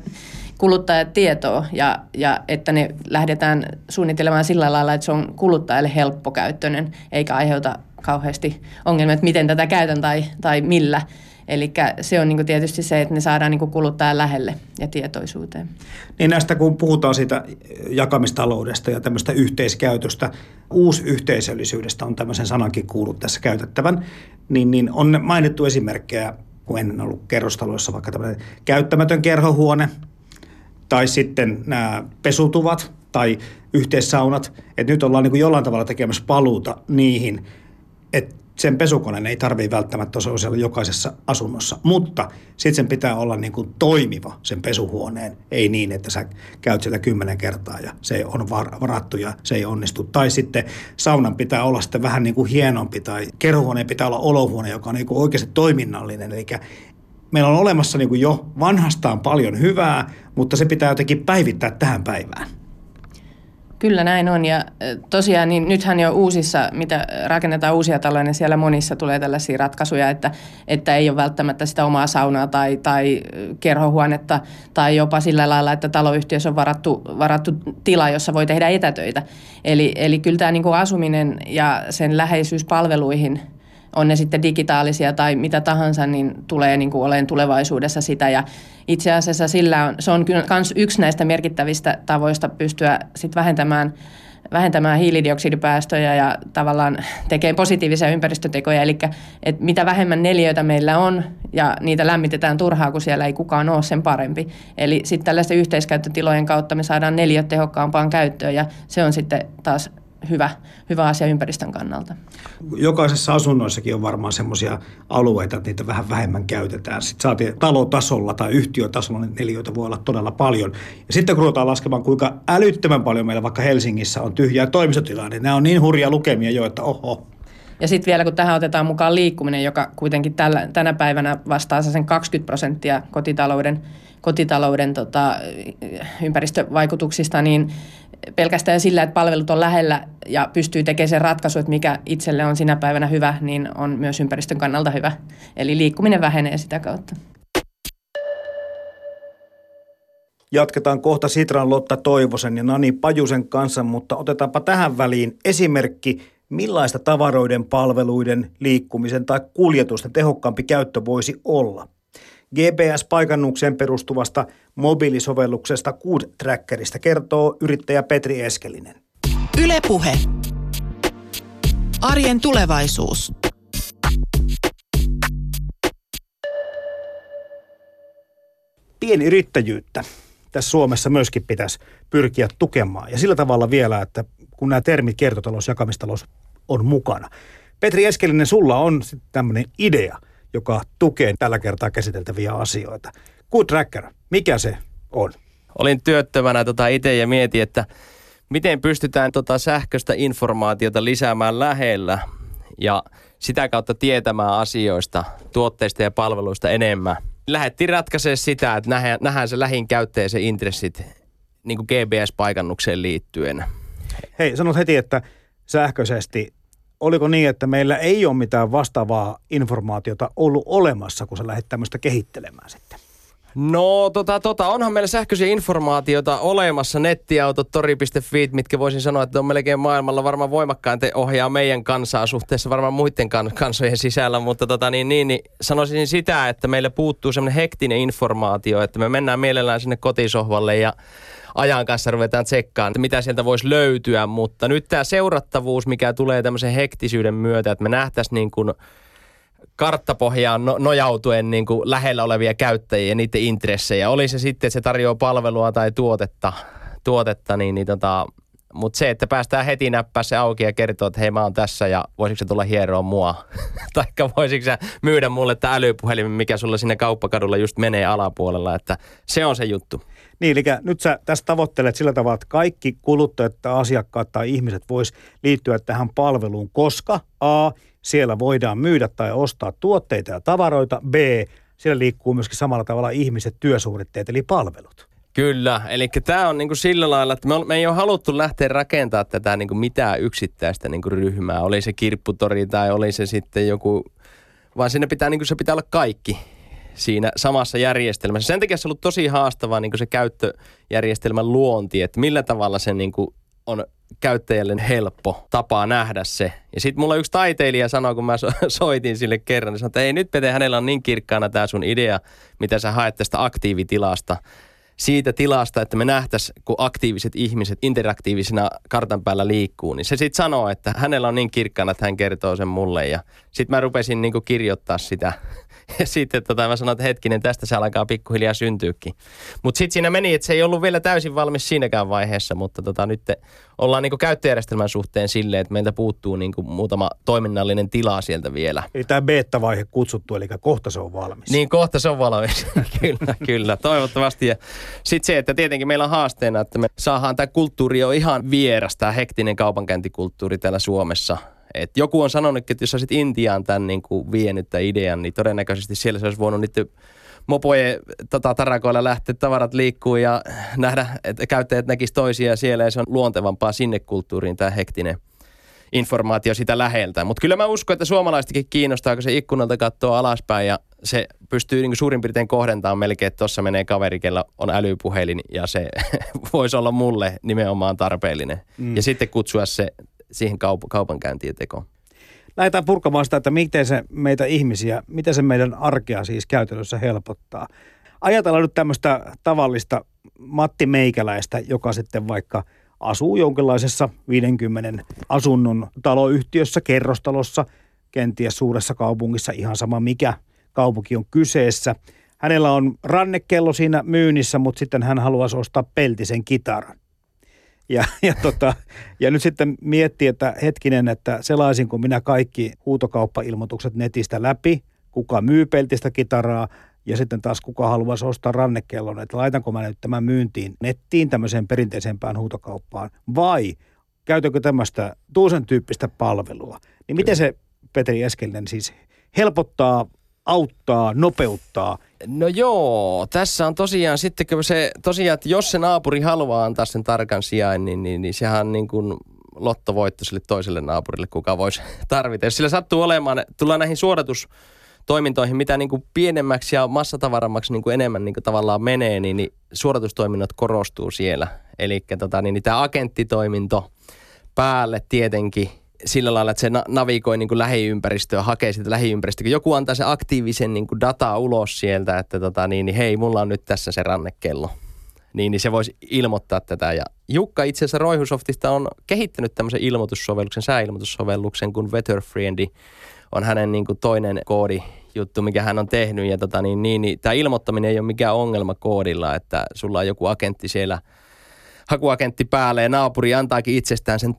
[SPEAKER 3] kuluttajat tietoa ja, ja että ne lähdetään suunnittelemaan sillä lailla, että se on kuluttajalle helppokäyttöinen eikä aiheuta kauheasti ongelmia, että miten tätä käytän tai, tai millä. Eli se on niin tietysti se, että ne saadaan niin kuluttajan lähelle ja tietoisuuteen.
[SPEAKER 1] Niin näistä kun puhutaan siitä jakamistaloudesta ja tämmöistä yhteiskäytöstä, uusyhteisöllisyydestä on tämmöisen sanankin kuullut tässä käytettävän, niin, niin on mainittu esimerkkejä, kun ennen ollut kerrostaloissa vaikka tämmöinen käyttämätön kerhohuone tai sitten nämä pesutuvat tai yhteissaunat, että nyt ollaan niin kuin jollain tavalla tekemässä paluuta niihin, että sen pesukoneen ei tarvitse välttämättä olla jokaisessa asunnossa, mutta sitten sen pitää olla niin kuin toimiva sen pesuhuoneen, ei niin, että sä käyt siellä kymmenen kertaa ja se on varattu ja se ei onnistu. Tai sitten saunan pitää olla sitten vähän niin kuin hienompi tai kerhohuoneen pitää olla olohuone, joka on niin kuin oikeasti toiminnallinen, eli meillä on olemassa niin kuin jo vanhastaan paljon hyvää, mutta se pitää jotenkin päivittää tähän päivään.
[SPEAKER 3] Kyllä näin on ja tosiaan niin nythän jo uusissa, mitä rakennetaan uusia taloja, niin siellä monissa tulee tällaisia ratkaisuja, että, että ei ole välttämättä sitä omaa saunaa tai, tai kerhohuonetta tai jopa sillä lailla, että taloyhtiössä on varattu, varattu tila, jossa voi tehdä etätöitä. Eli, eli kyllä tämä niin kuin asuminen ja sen läheisyys palveluihin – on ne sitten digitaalisia tai mitä tahansa, niin tulee niin kuin olemaan tulevaisuudessa sitä. Ja itse asiassa sillä on, se on myös yksi näistä merkittävistä tavoista pystyä sitten vähentämään vähentämään hiilidioksidipäästöjä ja tavallaan tekee positiivisia ympäristötekoja. Eli että mitä vähemmän neljöitä meillä on ja niitä lämmitetään turhaa, kun siellä ei kukaan ole sen parempi. Eli sitten tällaisten yhteiskäyttötilojen kautta me saadaan neljöt tehokkaampaan käyttöön ja se on sitten taas hyvä, hyvä asia ympäristön kannalta.
[SPEAKER 1] Jokaisessa asunnoissakin on varmaan semmoisia alueita, että niitä vähän vähemmän käytetään. Sitten saatiin talotasolla tai yhtiötasolla, niin neliöitä voi olla todella paljon. Ja sitten kun ruvetaan laskemaan, kuinka älyttömän paljon meillä vaikka Helsingissä on tyhjää toimistotilaa, niin nämä on niin hurja lukemia jo, että oho,
[SPEAKER 3] ja sitten vielä kun tähän otetaan mukaan liikkuminen, joka kuitenkin tällä, tänä päivänä vastaa sen 20 prosenttia kotitalouden, kotitalouden tota, ympäristövaikutuksista, niin pelkästään sillä, että palvelut on lähellä ja pystyy tekemään sen ratkaisu, että mikä itselle on sinä päivänä hyvä, niin on myös ympäristön kannalta hyvä. Eli liikkuminen vähenee sitä kautta.
[SPEAKER 1] Jatketaan kohta Sitran Lotta Toivosen ja Nani Pajusen kanssa, mutta otetaanpa tähän väliin esimerkki, millaista tavaroiden, palveluiden, liikkumisen tai kuljetusten tehokkaampi käyttö voisi olla. GPS-paikannukseen perustuvasta mobiilisovelluksesta Good Trackerista kertoo yrittäjä Petri Eskelinen.
[SPEAKER 2] Ylepuhe. Arjen tulevaisuus.
[SPEAKER 1] Pienyrittäjyyttä tässä Suomessa myöskin pitäisi pyrkiä tukemaan. Ja sillä tavalla vielä, että kun nämä termit kiertotalous, jakamistalous on mukana. Petri Eskelinen, sulla on tämmöinen idea, joka tukee tällä kertaa käsiteltäviä asioita. Good Tracker, mikä se on?
[SPEAKER 5] Olin työttömänä tota itse ja mietin, että miten pystytään tota sähköistä informaatiota lisäämään lähellä ja sitä kautta tietämään asioista, tuotteista ja palveluista enemmän. Lähettiin ratkaisemaan sitä, että nähdään, nähdään se lähin käyttäjä se intressit niin kuin GPS-paikannukseen liittyen.
[SPEAKER 1] Hei, sanot heti, että sähköisesti oliko niin, että meillä ei ole mitään vastaavaa informaatiota ollut olemassa, kun sä lähdet tämmöistä kehittelemään sitten?
[SPEAKER 5] No tota, tota, onhan meillä sähköisiä informaatiota olemassa, nettiautot, tori.fi, mitkä voisin sanoa, että on melkein maailmalla varmaan voimakkaan te ohjaa meidän kansaa suhteessa varmaan muiden kan- kansojen sisällä, mutta tota, niin, niin, niin, sanoisin sitä, että meillä puuttuu semmoinen hektinen informaatio, että me mennään mielellään sinne kotisohvalle ja ajan kanssa ruvetaan tsekkaamaan, että mitä sieltä voisi löytyä, mutta nyt tämä seurattavuus, mikä tulee tämmöisen hektisyyden myötä, että me nähtäisiin niin kuin karttapohjaan no, nojautuen niin kuin lähellä olevia käyttäjiä ja niiden intressejä. Oli se sitten, että se tarjoaa palvelua tai tuotetta, tuotetta niin, niin tota, mutta se, että päästään heti näppää se auki ja kertoo, että hei mä oon tässä ja voisiko se tulla hieroa mua? [laughs] Taikka voisiko se myydä mulle tämä älypuhelin, mikä sulla sinne kauppakadulla just menee alapuolella, että se on se juttu.
[SPEAKER 1] Niin, eli nyt sä tässä tavoittelet sillä tavalla, että kaikki kuluttajat tai asiakkaat tai ihmiset vois liittyä tähän palveluun, koska A, siellä voidaan myydä tai ostaa tuotteita ja tavaroita, B, siellä liikkuu myöskin samalla tavalla ihmiset, työsuoritteet eli palvelut.
[SPEAKER 5] Kyllä, eli tämä on niinku sillä lailla, että me, on, me ei ole haluttu lähteä rakentamaan tätä niinku mitään yksittäistä niinku ryhmää. Oli se kirpputori tai oli se sitten joku, vaan sinne pitää, niinku, se pitää olla kaikki siinä samassa järjestelmässä. Sen takia se on ollut tosi haastavaa niin se käyttöjärjestelmän luonti, että millä tavalla se niin on käyttäjälle helppo tapa nähdä se. Ja sitten mulla yksi taiteilija sanoi, kun mä [laughs] soitin sille kerran, niin sanoi, että ei nyt Pete, hänellä on niin kirkkaana tämä sun idea, mitä sä haet tästä aktiivitilasta siitä tilasta, että me nähtäisiin, kun aktiiviset ihmiset interaktiivisena kartan päällä liikkuu, niin se sitten sanoo, että hänellä on niin kirkkana, että hän kertoo sen mulle. Ja sitten mä rupesin niinku kirjoittaa sitä [laughs] ja sitten tota, mä sanoin, että hetkinen, tästä se alkaa pikkuhiljaa syntyykin. Mutta sitten siinä meni, että se ei ollut vielä täysin valmis siinäkään vaiheessa, mutta tota, nyt ollaan niinku käyttöjärjestelmän suhteen silleen, että meiltä puuttuu niinku muutama toiminnallinen tila sieltä vielä.
[SPEAKER 1] Eli tämä beta-vaihe kutsuttu, eli kohta se on valmis.
[SPEAKER 5] Niin, kohta se on valmis. [laughs] kyllä, kyllä, toivottavasti. Ja sitten se, että tietenkin meillä on haasteena, että me saadaan tämä kulttuuri jo ihan vieras, tämä hektinen kaupankäyntikultturi täällä Suomessa – et joku on sanonut, että jos olisit Intiaan tämän niin kuin vienyt tämän idean, niin todennäköisesti siellä se olisi voinut niiden mopojen tota, tarakoilla lähteä tavarat liikkuu ja nähdä, että käyttäjät näkisivät toisia siellä ja se on luontevampaa sinne kulttuuriin tämä hektinen informaatio sitä läheltä. Mutta kyllä mä uskon, että suomalaistakin kiinnostaa, kun se ikkunalta katsoo alaspäin ja se pystyy niin suurin piirtein kohdentamaan melkein, että tuossa menee kaveri, kella on älypuhelin ja se [laughs] voisi olla mulle nimenomaan tarpeellinen. Mm. Ja sitten kutsua se siihen kaup- kaupankäyntiin tekoon.
[SPEAKER 1] Lähdetään purkamaan sitä, että miten se meitä ihmisiä, miten se meidän arkea siis käytännössä helpottaa. Ajatellaan nyt tämmöistä tavallista Matti Meikäläistä, joka sitten vaikka asuu jonkinlaisessa 50 asunnon taloyhtiössä, kerrostalossa, kenties suuressa kaupungissa, ihan sama mikä kaupunki on kyseessä. Hänellä on rannekello siinä myynnissä, mutta sitten hän haluaisi ostaa peltisen kitaran. Ja, ja, tota, ja nyt sitten miettii, että hetkinen, että selaisinko minä kaikki huutokauppailmoitukset netistä läpi, kuka myy peltistä kitaraa ja sitten taas kuka haluaisi ostaa rannekellon, että laitanko mä nyt tämän myyntiin nettiin tämmöiseen perinteisempään huutokauppaan vai käytänkö tämmöistä tuusen tyyppistä palvelua. Niin miten se Petri Eskelinen siis helpottaa auttaa, nopeuttaa?
[SPEAKER 5] No joo, tässä on tosiaan sitten se, tosiaan, että jos se naapuri haluaa antaa sen tarkan sijain, niin, niin, niin sehän on niin kuin lottovoitto sille toiselle naapurille, kuka voisi [laughs] tarvita. Jos sillä sattuu olemaan, tullaan näihin suodatus toimintoihin, mitä niin kuin pienemmäksi ja massatavarammaksi niin kuin enemmän niin kuin tavallaan menee, niin, niin suoritustoiminnot korostuu siellä. Eli tota, niin, niin tämä agenttitoiminto päälle tietenkin sillä lailla, että se navigoi niin kuin lähiympäristöä, hakee sitä lähiympäristöä. Joku antaa se aktiivisen niin kuin dataa ulos sieltä, että tota, niin, niin hei, mulla on nyt tässä se rannekello. Niin, niin se voisi ilmoittaa tätä. Ja Jukka itse asiassa Roihusoftista on kehittänyt tämmöisen ilmoitussovelluksen, sääilmoitussovelluksen, kun Weatherfriendi on hänen niin kuin toinen koodi juttu, mikä hän on tehnyt. Ja tota, niin, niin, niin, tämä ilmoittaminen ei ole mikään ongelma koodilla, että sulla on joku agentti siellä, hakuagentti päällä ja naapuri antaakin itsestään sen,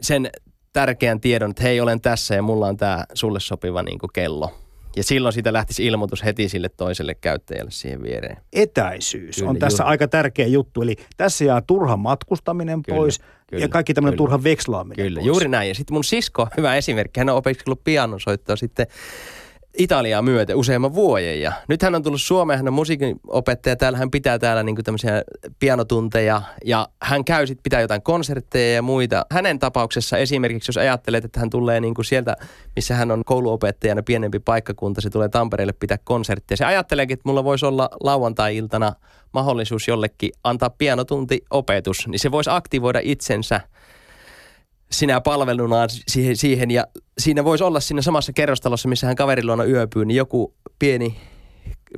[SPEAKER 5] sen tärkeän tiedon, että hei, olen tässä ja mulla on tämä sulle sopiva niin kuin kello. Ja silloin siitä lähtisi ilmoitus heti sille toiselle käyttäjälle siihen viereen.
[SPEAKER 1] Etäisyys kyllä, on tässä juuri. aika tärkeä juttu. Eli tässä jää turha matkustaminen kyllä, pois kyllä, ja kaikki tämmöinen turha vekslaaminen
[SPEAKER 5] Kyllä,
[SPEAKER 1] pois.
[SPEAKER 5] juuri näin. Ja sitten mun sisko, hyvä esimerkki, hän on opiskellut pianosoittoa sitten Italiaa myöten useamman vuoden. Ja nyt hän on tullut Suomeen, hän on musiikinopettaja, täällä hän pitää täällä niin tämmöisiä pianotunteja ja hän käy sitten pitää jotain konsertteja ja muita. Hänen tapauksessa esimerkiksi, jos ajattelet, että hän tulee niin kuin sieltä, missä hän on kouluopettajana pienempi paikkakunta, se tulee Tampereelle pitää konsertteja. Se ajatteleekin, että mulla voisi olla lauantai-iltana mahdollisuus jollekin antaa pianotunti opetus, niin se voisi aktivoida itsensä – sinä palvelunaan siihen, siihen ja siinä voisi olla siinä samassa kerrostalossa, missä hän kaverin yöpyy, niin joku pieni,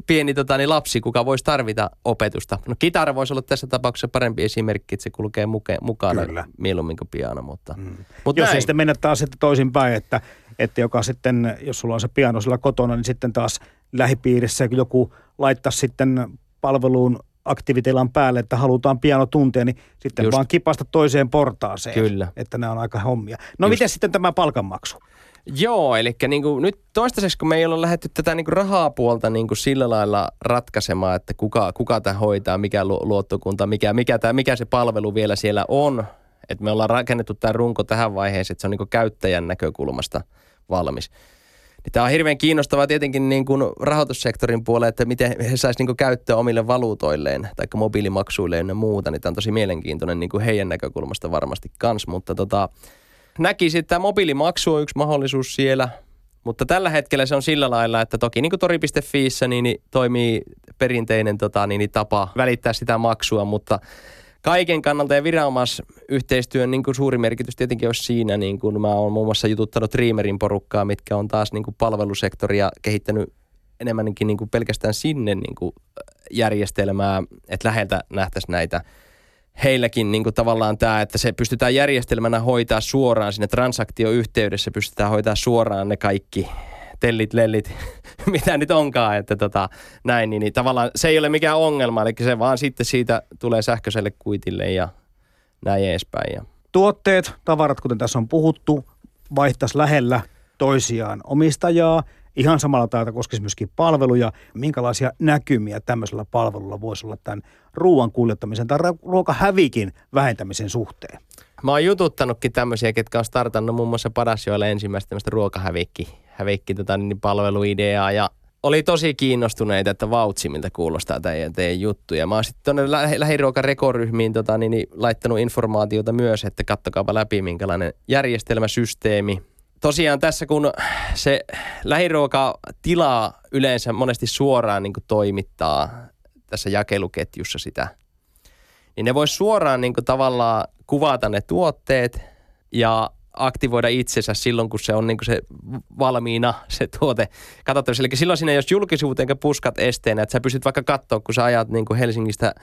[SPEAKER 5] pieni tota, niin lapsi, kuka voisi tarvita opetusta. No kitara voisi olla tässä tapauksessa parempi esimerkki, että se kulkee muke, mukana Kyllä. mieluummin kuin piano, mutta, mm.
[SPEAKER 1] mutta Jos näin. ei sitten mennä taas sitten toisinpäin, että, että joka sitten, jos sulla on se piano sillä kotona, niin sitten taas lähipiirissä joku laittaa sitten palveluun aktiviteillan päälle, että halutaan pianotunteja, niin sitten Just. vaan kipasta toiseen portaaseen. Kyllä. Että nämä on aika hommia. No miten sitten tämä palkanmaksu?
[SPEAKER 5] Joo, eli niin kuin nyt toistaiseksi, kun me ei ole lähdetty tätä niin kuin rahapuolta niin kuin sillä lailla ratkaisemaan, että kuka, kuka tämä hoitaa, mikä luottokunta, mikä, mikä, tämä, mikä se palvelu vielä siellä on. Että me ollaan rakennettu tämä runko tähän vaiheeseen, että se on niin kuin käyttäjän näkökulmasta valmis. Niin tämä on hirveän kiinnostavaa tietenkin niin kuin rahoitussektorin puolelle, että miten he saisivat niin käyttöä omille valuutoilleen tai mobiilimaksuilleen ja muuta. Niin tämä on tosi mielenkiintoinen niin kuin heidän näkökulmasta varmasti kans, mutta tota, näkisin, että tämä mobiilimaksu on yksi mahdollisuus siellä, mutta tällä hetkellä se on sillä lailla, että toki niin kuin tori.fiissä niin, niin toimii perinteinen tota, niin, niin tapa välittää sitä maksua, mutta kaiken kannalta ja viranomaisyhteistyön niin kuin suuri merkitys tietenkin olisi siinä, niin kuin mä oon muun muassa jututtanut Dreamerin porukkaa, mitkä on taas niin kuin palvelusektoria kehittänyt enemmänkin niin kuin pelkästään sinne niin kuin järjestelmää, että läheltä nähtäisiin näitä. Heilläkin niin kuin tavallaan tämä, että se pystytään järjestelmänä hoitaa suoraan sinne transaktioyhteydessä, pystytään hoitaa suoraan ne kaikki tellit, lellit, [laughs] mitä nyt onkaan, että tota, näin, niin, niin tavallaan se ei ole mikään ongelma, eli se vaan sitten siitä tulee sähköiselle kuitille ja näin edespäin. Ja.
[SPEAKER 1] Tuotteet, tavarat, kuten tässä on puhuttu, vaihtaisi lähellä toisiaan omistajaa. Ihan samalla tavalla koskisi myöskin palveluja. Minkälaisia näkymiä tämmöisellä palvelulla voisi olla tämän ruoan kuljettamisen tai ruokahävikin vähentämisen suhteen?
[SPEAKER 5] Mä oon jututtanutkin tämmöisiä, ketkä on startannut muun muassa Padasjoella ensimmäistä tämmöistä ruokahävikki hävikki tota, niin palveluideaa ja oli tosi kiinnostuneita, että vautsimilta kuulostaa teidän, teidän juttuja. Mä oon sitten tuonne lä- lähiruokarekoryhmiin tota, niin, niin, laittanut informaatiota myös, että kattokaapa läpi minkälainen järjestelmäsysteemi. Tosiaan tässä kun se lähiruokatila yleensä monesti suoraan niin kuin toimittaa tässä jakeluketjussa sitä, niin ne vois suoraan niin kuin tavallaan kuvata ne tuotteet ja aktivoida itsensä silloin, kun se on niin kuin se valmiina se tuote katsottavissa. Eli silloin siinä jos julkisuuteen puskat esteenä, että sä pystyt vaikka katsoa, kun sä ajat niin kuin Helsingistä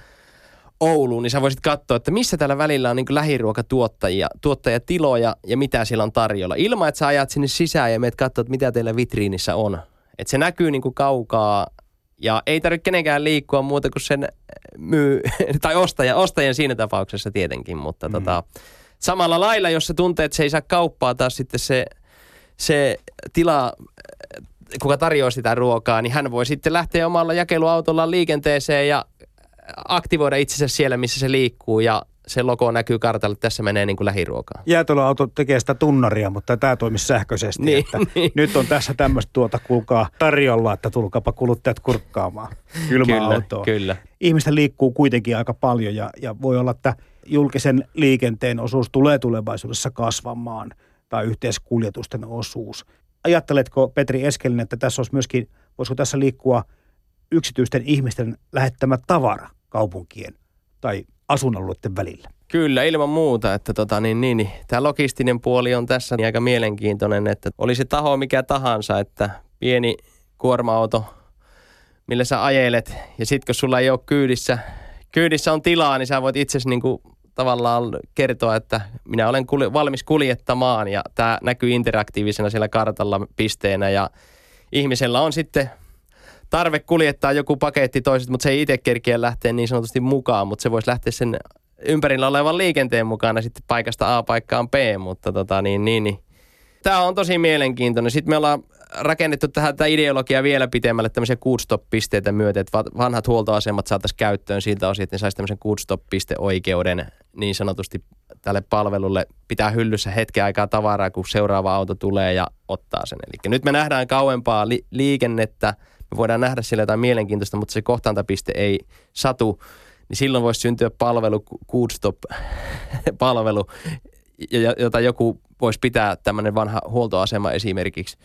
[SPEAKER 5] Ouluun, niin sä voisit katsoa, että missä tällä välillä on niin lähiruokatuottajia, tuottajatiloja ja mitä siellä on tarjolla. Ilman, että sä ajat sinne sisään ja meet katsoa, että mitä teillä vitriinissä on. Että se näkyy niin kuin kaukaa ja ei tarvitse kenenkään liikkua muuta kuin sen myy, [laughs] tai ostaja, ostajan siinä tapauksessa tietenkin, mutta mm. tota, samalla lailla, jos se tuntee, että se ei saa kauppaa taas sitten se, se tila, kuka tarjoaa sitä ruokaa, niin hän voi sitten lähteä omalla jakeluautolla liikenteeseen ja aktivoida itsensä siellä, missä se liikkuu. Ja se logo näkyy kartalle, että tässä menee niin kuin lähiruokaa.
[SPEAKER 1] Jäätelöauto tekee sitä tunnaria, mutta tämä toimii sähköisesti. Niin, että niin. Nyt on tässä tämmöistä tuota kuulkaa tarjolla, että tulkaapa kuluttajat kurkkaamaan kylmää kyllä,
[SPEAKER 5] Kyllä.
[SPEAKER 1] Ihmistä liikkuu kuitenkin aika paljon ja, ja voi olla, että julkisen liikenteen osuus tulee tulevaisuudessa kasvamaan tai yhteiskuljetusten osuus. Ajatteletko Petri Eskelin, että tässä olisi myöskin, voisiko tässä liikkua yksityisten ihmisten lähettämä tavara kaupunkien tai asuinalueiden välillä?
[SPEAKER 5] Kyllä, ilman muuta. Että tota, niin, niin, niin. Tämä logistinen puoli on tässä niin aika mielenkiintoinen, että olisi taho mikä tahansa, että pieni kuorma-auto, millä sä ajelet, ja sitten kun sulla ei ole kyydissä, kyydissä on tilaa, niin sä voit itse niin kuin, tavallaan kertoa, että minä olen kulje, valmis kuljettamaan, ja tämä näkyy interaktiivisena siellä kartalla pisteenä, ja ihmisellä on sitten tarve kuljettaa joku paketti toiset, mutta se ei itse kerkiä lähteä niin sanotusti mukaan, mutta se voisi lähteä sen ympärillä olevan liikenteen mukana sitten paikasta A paikkaan B, mutta tota niin, niin, niin. Tämä on tosi mielenkiintoinen. Sitten me ollaan rakennettu tähän tätä ideologiaa vielä pitemmälle tämmöisiä goodstop-pisteitä myöten, että vanhat huoltoasemat saataisiin käyttöön siltä osin, että ne saisi tämmöisen goodstop-pisteoikeuden niin sanotusti tälle palvelulle pitää hyllyssä hetken aikaa tavaraa, kun seuraava auto tulee ja ottaa sen. Eli nyt me nähdään kauempaa li- liikennettä, me voidaan nähdä siellä jotain mielenkiintoista, mutta se kohtaantapiste ei satu, niin silloin voisi syntyä palvelu, Goodstop-palvelu, [laughs] jota joku voisi pitää tämmöinen vanha huoltoasema esimerkiksi,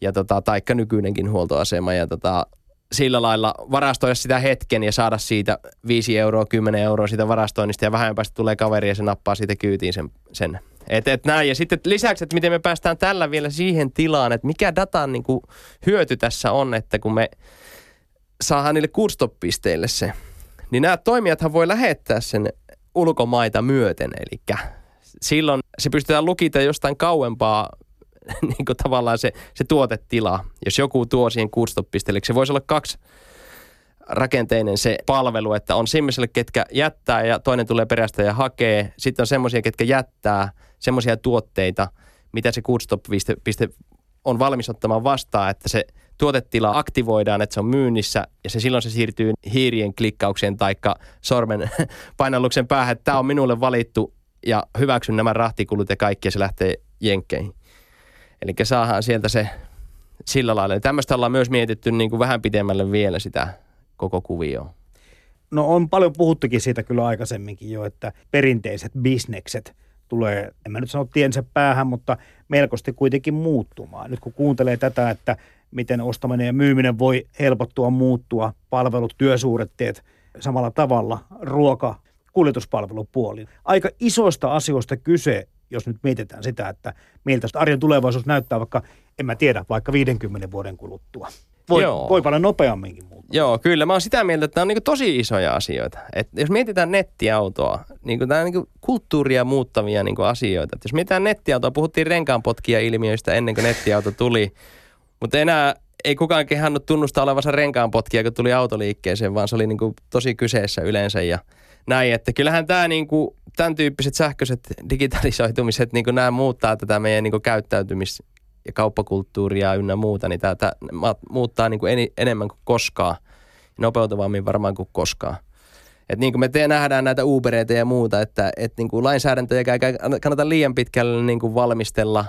[SPEAKER 5] ja tota, taikka nykyinenkin huoltoasema, ja tota, sillä lailla varastoida sitä hetken ja saada siitä 5 euroa, 10 euroa siitä varastoinnista ja vähän päästä tulee kaveri ja se nappaa siitä kyytiin sen. sen. Et, et näin. Ja sitten lisäksi, että miten me päästään tällä vielä siihen tilaan, että mikä datan niin kuin, hyöty tässä on, että kun me saadaan niille kurstoppisteille se, niin nämä toimijathan voi lähettää sen ulkomaita myöten, eli silloin se pystytään lukita jostain kauempaa [laughs] niin kuin tavallaan se, se tuotetila. Jos joku tuo siihen kurstoppisteelle, se voisi olla kaksi rakenteinen se palvelu, että on semmoiselle, ketkä jättää ja toinen tulee perästä ja hakee. Sitten on semmoisia, ketkä jättää semmoisia tuotteita, mitä se Goodstop-piste on valmis ottamaan vastaan, että se tuotetila aktivoidaan, että se on myynnissä ja se silloin se siirtyy hiirien klikkaukseen taikka sormen [laughs] painalluksen päähän, että tämä on minulle valittu ja hyväksyn nämä rahtikulut ja kaikki ja se lähtee jenkkeihin. Eli saadaan sieltä se sillä lailla. Tämmöistä ollaan myös mietitty niin kuin vähän pidemmälle vielä sitä koko kuvioa.
[SPEAKER 1] No on paljon puhuttukin siitä kyllä aikaisemminkin jo, että perinteiset bisnekset tulee, en mä nyt sano tiensä päähän, mutta melkoisesti kuitenkin muuttumaan. Nyt kun kuuntelee tätä, että miten ostaminen ja myyminen voi helpottua, muuttua, palvelut, työsuuretteet samalla tavalla, ruoka, kuljetuspalvelupuoli. Aika isoista asioista kyse jos nyt mietitään sitä, että miltä arjen tulevaisuus näyttää vaikka, en mä tiedä, vaikka 50 vuoden kuluttua. Voi, Joo. voi paljon nopeamminkin muuttua.
[SPEAKER 5] Joo, kyllä. Mä oon sitä mieltä, että nämä on niin tosi isoja asioita. Et jos mietitään nettiautoa, niin tämä on niin kulttuuria muuttavia niin asioita. Et jos mietitään nettiautoa, puhuttiin renkaanpotkia ilmiöistä ennen kuin nettiauto tuli, mutta enää ei kukaan kehannut tunnustaa olevansa renkaanpotkia, kun tuli autoliikkeeseen, vaan se oli niin tosi kyseessä yleensä. Ja näin, että kyllähän tämä niinku, tämän tyyppiset sähköiset digitalisoitumiset, niinku nämä muuttaa tätä meidän niinku käyttäytymis- ja kauppakulttuuria ynnä muuta, niin tämä, muuttaa niinku en, enemmän kuin koskaan, nopeutuvammin varmaan kuin koskaan. Et niin kuin me te nähdään näitä Ubereita ja muuta, että et niin kuin lainsäädäntöjä ei kannata liian pitkälle niin kuin valmistella,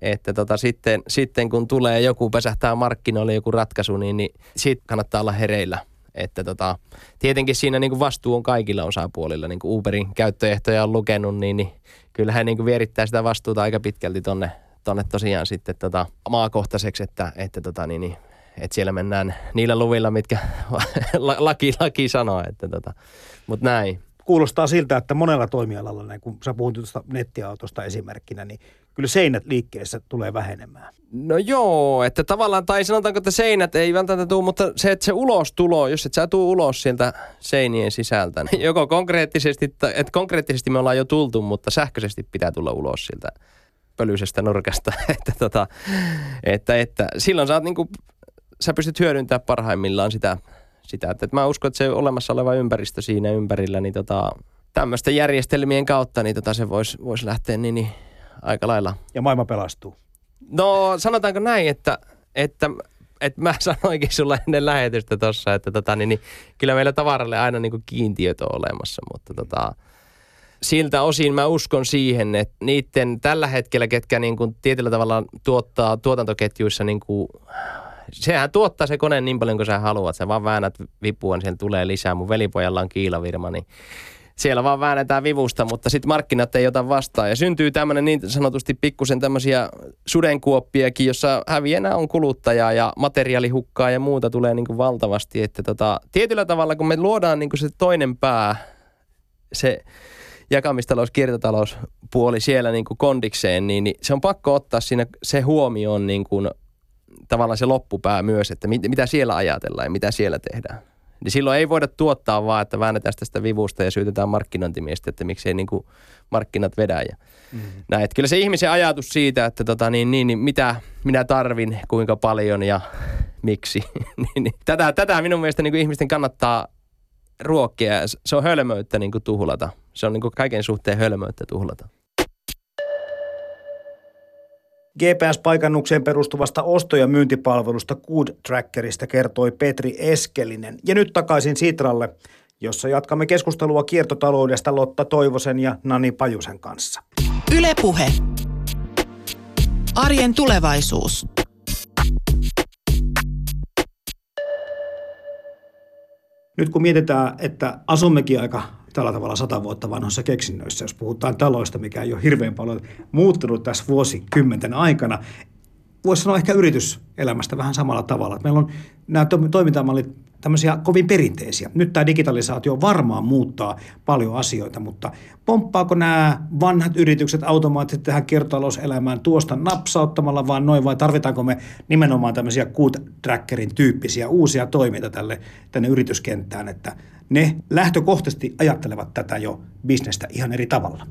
[SPEAKER 5] että tota, sitten, sitten kun tulee joku, pesähtää markkinoille joku ratkaisu, niin, niin siitä kannattaa olla hereillä – että tota, tietenkin siinä niin kuin vastuu on kaikilla osapuolilla. Niin kuin Uberin käyttöehtoja on lukenut, niin, niin kyllähän niin kuin vierittää sitä vastuuta aika pitkälti tonne, tonne tosiaan sitten tota, maakohtaiseksi, että, että, tota, niin, niin, että siellä mennään niillä luvilla, mitkä [laughs] laki, laki sanoo. Että tota, mutta näin
[SPEAKER 1] kuulostaa siltä, että monella toimialalla, niin kun sä puhut tuosta nettiautosta esimerkkinä, niin kyllä seinät liikkeessä tulee vähenemään.
[SPEAKER 5] No joo, että tavallaan, tai sanotaanko, että seinät ei välttämättä tule, mutta se, että se ulostulo, jos et sä tuu ulos sieltä seinien sisältä, niin joko konkreettisesti, että konkreettisesti me ollaan jo tultu, mutta sähköisesti pitää tulla ulos sieltä pölyisestä nurkasta, [laughs] että, tota, että, että silloin sä, oot niinku, sä pystyt hyödyntämään parhaimmillaan sitä, sitä että, että mä uskon, että se olemassa oleva ympäristö siinä ympärillä, niin tota, tämmöisten järjestelmien kautta, niin tota se voisi vois lähteä niin, niin aika lailla.
[SPEAKER 1] Ja maailma pelastuu.
[SPEAKER 5] No sanotaanko näin, että, että että mä sanoinkin sulle ennen lähetystä tuossa, että tota, niin, niin, kyllä meillä tavaralle aina niin kiintiöt on olemassa, mutta tota, siltä osin mä uskon siihen, että niiden tällä hetkellä, ketkä niin kuin tietyllä tavalla tuottaa tuotantoketjuissa, niin kuin, sehän tuottaa se kone niin paljon kuin sä haluat, sä vaan väännät vipua, niin tulee lisää. Mun velipojalla on kiilavirma, niin siellä vaan väännetään vivusta, mutta sitten markkinat ei ota vastaan. Ja syntyy tämmöinen niin sanotusti pikkusen tämmöisiä sudenkuoppiakin, jossa häviänä on kuluttajaa ja materiaalihukkaa ja muuta tulee niin kuin valtavasti. Että tota, tietyllä tavalla, kun me luodaan niin kuin se toinen pää, se jakamistalous, kiertotalouspuoli siellä niin kuin kondikseen, niin, niin se on pakko ottaa siinä se huomioon niin kuin, tavallaan se loppupää myös, että mit, mitä siellä ajatellaan ja mitä siellä tehdään. Niin silloin ei voida tuottaa vaan, että väännetään tästä vivusta ja syytetään markkinointimiestä, että miksei niin kuin markkinat vedä. Ja mm-hmm. näin. Että kyllä se ihmisen ajatus siitä, että tota, niin, niin, niin, mitä minä tarvin, kuinka paljon ja miksi. [laughs] niin, niin. Tätä, tätä minun mielestä niin kuin ihmisten kannattaa ruokkia. Se on hölmöyttä niin kuin tuhlata. Se on niin kuin kaiken suhteen hölmöyttä tuhlata.
[SPEAKER 1] GPS-paikannukseen perustuvasta osto- ja myyntipalvelusta Good Trackerista kertoi Petri Eskelinen. Ja nyt takaisin Sitralle, jossa jatkamme keskustelua kiertotaloudesta Lotta Toivosen ja Nani Pajusen kanssa.
[SPEAKER 2] Ylepuhe. Arjen tulevaisuus.
[SPEAKER 1] Nyt kun mietitään, että asummekin aika tällä tavalla sata vuotta vanhoissa keksinnöissä, jos puhutaan taloista, mikä ei ole hirveän paljon muuttunut tässä vuosikymmenten aikana. Voisi sanoa ehkä yrityselämästä vähän samalla tavalla. Meillä on nämä toimintamallit tämmöisiä kovin perinteisiä. Nyt tämä digitalisaatio varmaan muuttaa paljon asioita, mutta pomppaako nämä vanhat yritykset automaattisesti tähän kiertotalouselämään tuosta napsauttamalla vaan noin vai tarvitaanko me nimenomaan tämmöisiä good trackerin tyyppisiä uusia toimijoita tälle, tänne yrityskenttään, että ne lähtökohtaisesti ajattelevat tätä jo bisnestä ihan eri tavalla.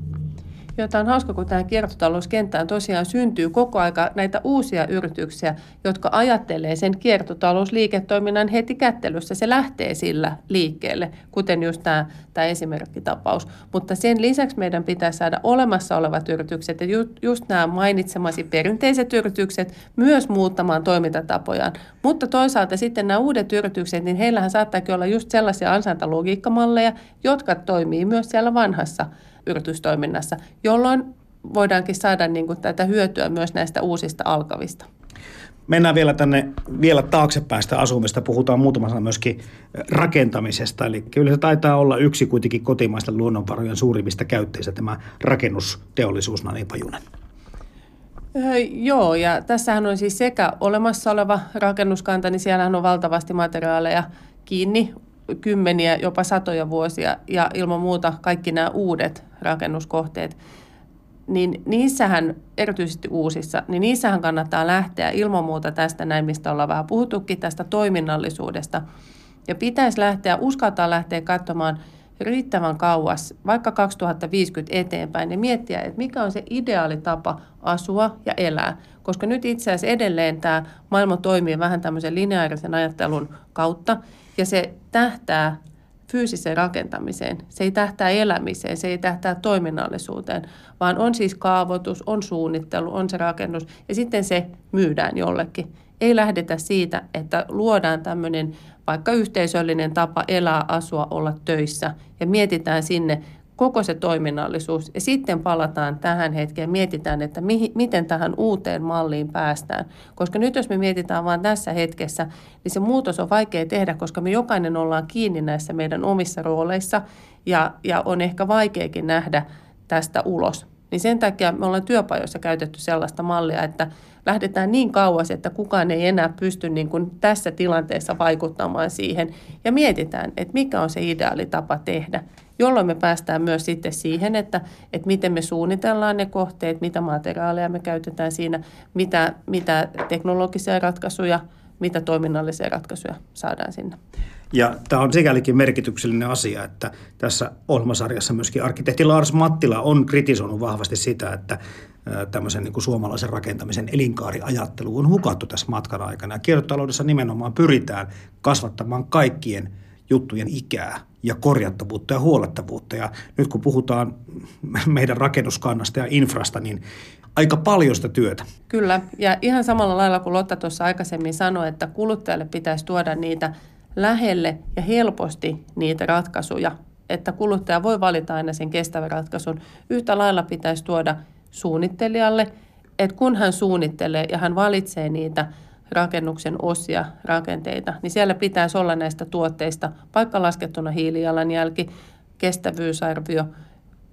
[SPEAKER 4] Joo, tämä on hauska, kun tähän kiertotalouskenttään tosiaan syntyy koko aika näitä uusia yrityksiä, jotka ajattelee sen kiertotalousliiketoiminnan heti kättelyssä. Se lähtee sillä liikkeelle, kuten just tämä, tämä esimerkkitapaus. Mutta sen lisäksi meidän pitää saada olemassa olevat yritykset ja just, just nämä mainitsemasi perinteiset yritykset myös muuttamaan toimintatapojaan. Mutta toisaalta sitten nämä uudet yritykset, niin heillähän saattaakin olla just sellaisia ansaintalogiikkamalleja, jotka toimii myös siellä vanhassa yritystoiminnassa, jolloin voidaankin saada niin kuin tätä hyötyä myös näistä uusista alkavista.
[SPEAKER 1] Mennään vielä tänne vielä taaksepäin sitä asumista. Puhutaan muutama sana myöskin rakentamisesta. Eli kyllä se taitaa olla yksi kuitenkin kotimaisten luonnonvarojen suurimmista käyttäjistä tämä rakennusteollisuus, Nani Pajunen.
[SPEAKER 4] Öö, joo, ja tässähän on siis sekä olemassa oleva rakennuskanta, niin siellähän on valtavasti materiaaleja kiinni kymmeniä, jopa satoja vuosia ja ilman muuta kaikki nämä uudet rakennuskohteet, niin niissähän, erityisesti uusissa, niin niissähän kannattaa lähteä ilman muuta tästä näin, mistä ollaan vähän puhuttukin, tästä toiminnallisuudesta. Ja pitäisi lähteä, uskaltaa lähteä katsomaan riittävän kauas, vaikka 2050 eteenpäin, ja miettiä, että mikä on se ideaali tapa asua ja elää. Koska nyt itse asiassa edelleen tämä maailma toimii vähän tämmöisen lineaarisen ajattelun kautta, ja se tähtää fyysiseen rakentamiseen. Se ei tähtää elämiseen, se ei tähtää toiminnallisuuteen, vaan on siis kaavoitus, on suunnittelu, on se rakennus ja sitten se myydään jollekin. Ei lähdetä siitä, että luodaan tämmöinen vaikka yhteisöllinen tapa elää, asua, olla töissä ja mietitään sinne koko se toiminnallisuus ja sitten palataan tähän hetkeen mietitään, että mihin, miten tähän uuteen malliin päästään. Koska nyt jos me mietitään vain tässä hetkessä, niin se muutos on vaikea tehdä, koska me jokainen ollaan kiinni näissä meidän omissa rooleissa ja, ja on ehkä vaikeakin nähdä tästä ulos. Niin sen takia me ollaan työpajoissa käytetty sellaista mallia, että lähdetään niin kauas, että kukaan ei enää pysty niin kuin tässä tilanteessa vaikuttamaan siihen. Ja mietitään, että mikä on se ideaali tapa tehdä jolloin me päästään myös sitten siihen, että, että miten me suunnitellaan ne kohteet, mitä materiaaleja me käytetään siinä, mitä, mitä teknologisia ratkaisuja, mitä toiminnallisia ratkaisuja saadaan sinne.
[SPEAKER 1] Ja tämä on sikälikin merkityksellinen asia, että tässä ohjelmasarjassa myöskin arkkitehti Lars Mattila on kritisoinut vahvasti sitä, että tämmöisen niin kuin suomalaisen rakentamisen elinkaariajattelu on hukattu tässä matkan aikana. Ja kiertotaloudessa nimenomaan pyritään kasvattamaan kaikkien juttujen ikää ja korjattavuutta ja huolettavuutta. Ja nyt kun puhutaan meidän rakennuskannasta ja infrasta, niin aika paljon sitä työtä.
[SPEAKER 4] Kyllä, ja ihan samalla lailla kuin Lotta tuossa aikaisemmin sanoi, että kuluttajalle pitäisi tuoda niitä lähelle ja helposti niitä ratkaisuja, että kuluttaja voi valita aina sen kestävän ratkaisun. Yhtä lailla pitäisi tuoda suunnittelijalle, että kun hän suunnittelee ja hän valitsee niitä rakennuksen osia, rakenteita, niin siellä pitäisi olla näistä tuotteista paikkalaskettuna hiilijalanjälki, kestävyysarvio,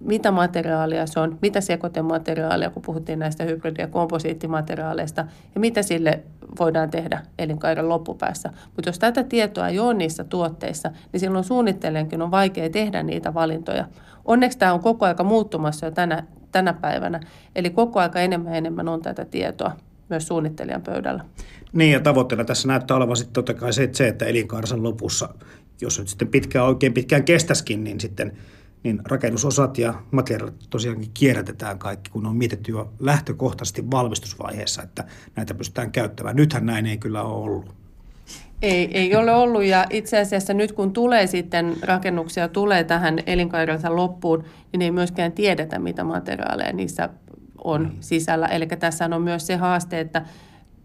[SPEAKER 4] mitä materiaalia se on, mitä sekoitemateriaalia, kun puhuttiin näistä hybridi- ja komposiittimateriaaleista, ja mitä sille voidaan tehdä elinkaaren loppupäässä. Mutta jos tätä tietoa ei ole niissä tuotteissa, niin silloin suunnittelijankin on vaikea tehdä niitä valintoja. Onneksi tämä on koko aika muuttumassa jo tänä, tänä päivänä, eli koko aika enemmän ja enemmän on tätä tietoa myös suunnittelijan pöydällä.
[SPEAKER 1] Niin ja tavoitteena tässä näyttää olevan sitten totta kai se, että, se, että elinkaarsan lopussa, jos nyt sitten pitkään, oikein pitkään kestäskin, niin sitten niin rakennusosat ja materiaalit tosiaankin kierrätetään kaikki, kun on mietitty jo lähtökohtaisesti valmistusvaiheessa, että näitä pystytään käyttämään. Nythän näin ei kyllä ole ollut.
[SPEAKER 4] Ei, ei ole ollut ja itse asiassa nyt kun tulee sitten rakennuksia, tulee tähän elinkaarensa loppuun, niin ei myöskään tiedetä, mitä materiaaleja niissä on mm. sisällä. Eli tässä on myös se haaste, että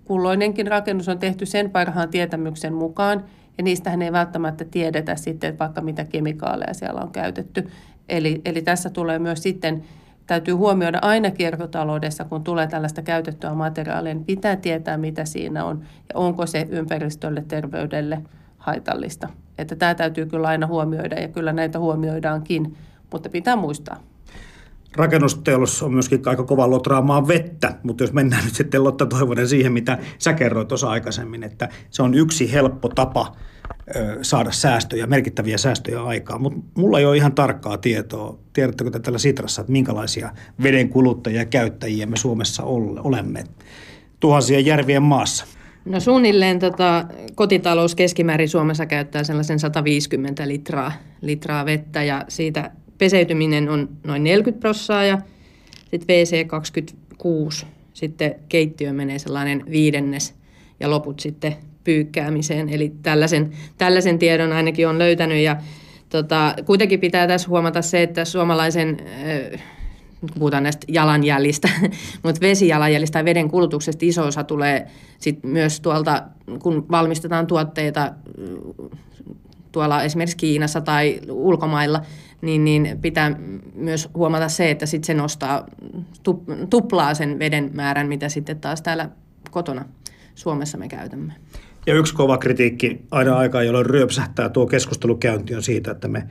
[SPEAKER 4] kulloinenkin rakennus on tehty sen parhaan tietämyksen mukaan, ja niistähän ei välttämättä tiedetä sitten vaikka mitä kemikaaleja siellä on käytetty. Eli, eli tässä tulee myös sitten, täytyy huomioida aina kiertotaloudessa, kun tulee tällaista käytettyä materiaalia, niin pitää tietää mitä siinä on ja onko se ympäristölle, terveydelle haitallista. Että tämä täytyy kyllä aina huomioida ja kyllä näitä huomioidaankin, mutta pitää muistaa
[SPEAKER 1] rakennusteollisuus on myöskin aika kova lotraamaan vettä, mutta jos mennään nyt sitten Lotta Toivonen siihen, mitä sä kerroit tuossa aikaisemmin, että se on yksi helppo tapa saada säästöjä, merkittäviä säästöjä aikaan, mutta mulla ei ole ihan tarkkaa tietoa. Tiedättekö te tällä Sitrassa, että minkälaisia veden kuluttajia ja käyttäjiä me Suomessa olemme tuhansien järvien maassa?
[SPEAKER 3] No suunnilleen tota, kotitalous keskimäärin Suomessa käyttää sellaisen 150 litraa, litraa vettä ja siitä peseytyminen on noin 40 prossaa ja sitten WC 26, sitten keittiö menee sellainen viidennes ja loput sitten pyykkäämiseen. Eli tällaisen, tällaisen tiedon ainakin on löytänyt ja tota, kuitenkin pitää tässä huomata se, että suomalaisen äh, kun puhutaan näistä jalanjäljistä, [laughs] mutta vesijalanjäljistä tai veden kulutuksesta iso osa tulee sit myös tuolta, kun valmistetaan tuotteita tuolla esimerkiksi Kiinassa tai ulkomailla, niin, niin pitää myös huomata se, että sit se nostaa tuplaa sen veden määrän, mitä sitten taas täällä kotona Suomessa me käytämme.
[SPEAKER 1] Ja yksi kova kritiikki aina aikaa, jolloin ryöpsähtää tuo keskustelukäynti on siitä, että me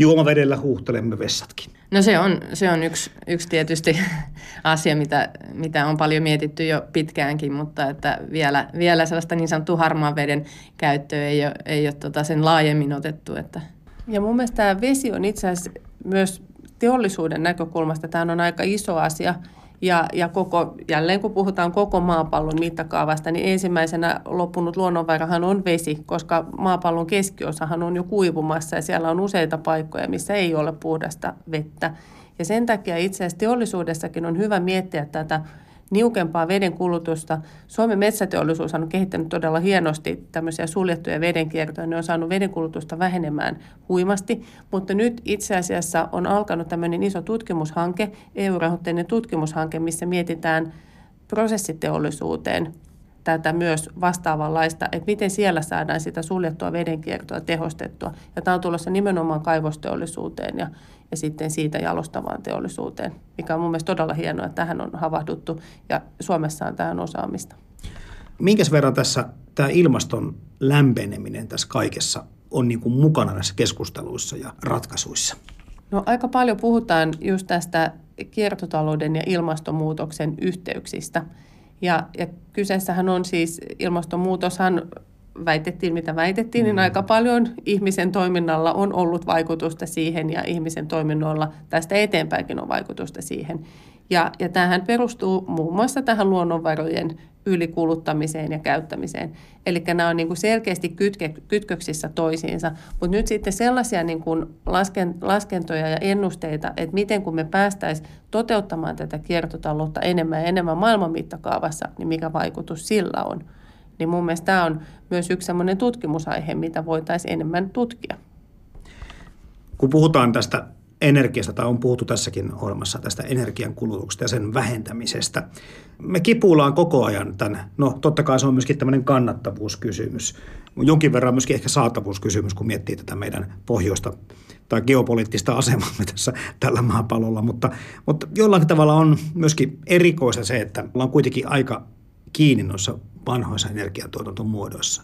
[SPEAKER 1] juomavedellä huuhtelemme vessatkin.
[SPEAKER 3] No se on, se on yksi, yksi tietysti [laughs] asia, mitä, mitä on paljon mietitty jo pitkäänkin, mutta että vielä, vielä sellaista niin sanottua harmaan veden käyttöä ei ole, ei ole tota sen laajemmin otettu. Että.
[SPEAKER 4] Ja mun mielestä tämä vesi on itse asiassa myös teollisuuden näkökulmasta, tämä on aika iso asia – ja, ja koko, jälleen kun puhutaan koko maapallon mittakaavasta, niin ensimmäisenä loppunut luonnonvarahan on vesi, koska maapallon keskiosahan on jo kuivumassa ja siellä on useita paikkoja, missä ei ole puhdasta vettä. Ja sen takia itse asiassa teollisuudessakin on hyvä miettiä tätä niukempaa veden kulutusta. Suomen metsäteollisuus on kehittänyt todella hienosti tämmöisiä suljettuja vedenkiertoja. Ne on saanut vedenkulutusta vähenemään huimasti, mutta nyt itse asiassa on alkanut tämmöinen iso tutkimushanke, EU-rahoitteinen tutkimushanke, missä mietitään prosessiteollisuuteen tätä myös vastaavanlaista, että miten siellä saadaan sitä suljettua vedenkiertoa tehostettua. Ja tämä on tulossa nimenomaan kaivosteollisuuteen ja, ja sitten siitä jalostavaan teollisuuteen, mikä on mun mielestä todella hienoa, että tähän on havahduttu ja Suomessa on tähän osaamista.
[SPEAKER 1] Minkäs verran tässä tämä ilmaston lämpeneminen tässä kaikessa on niin kuin mukana näissä keskusteluissa ja ratkaisuissa?
[SPEAKER 4] No aika paljon puhutaan just tästä kiertotalouden ja ilmastonmuutoksen yhteyksistä – ja, ja kyseessähän on siis ilmastonmuutoshan, väitettiin mitä väitettiin, niin mm. aika paljon ihmisen toiminnalla on ollut vaikutusta siihen ja ihmisen toiminnoilla tästä eteenpäinkin on vaikutusta siihen. Ja, ja tämähän perustuu muun muassa tähän luonnonvarojen ylikuluttamiseen ja käyttämiseen. Eli nämä on niin kuin selkeästi kytke, kytköksissä toisiinsa. Mutta nyt sitten sellaisia niin kuin lasken, laskentoja ja ennusteita, että miten kun me päästäisiin toteuttamaan tätä kiertotaloutta enemmän ja enemmän maailman mittakaavassa, niin mikä vaikutus sillä on. Niin mun mielestä tämä on myös yksi sellainen tutkimusaihe, mitä voitaisiin enemmän tutkia.
[SPEAKER 1] Kun puhutaan tästä energiasta, tai on puhuttu tässäkin ohjelmassa tästä energian kulutuksesta ja sen vähentämisestä. Me kipuillaan koko ajan tämän, no totta kai se on myöskin tämmöinen kannattavuuskysymys, jonkin verran myöskin ehkä saatavuuskysymys, kun miettii tätä meidän pohjoista tai geopoliittista asemamme tässä tällä maapallolla, mutta, mutta jollain tavalla on myöskin erikoista se, että ollaan kuitenkin aika kiinni noissa vanhoissa energiantuotantomuodoissa.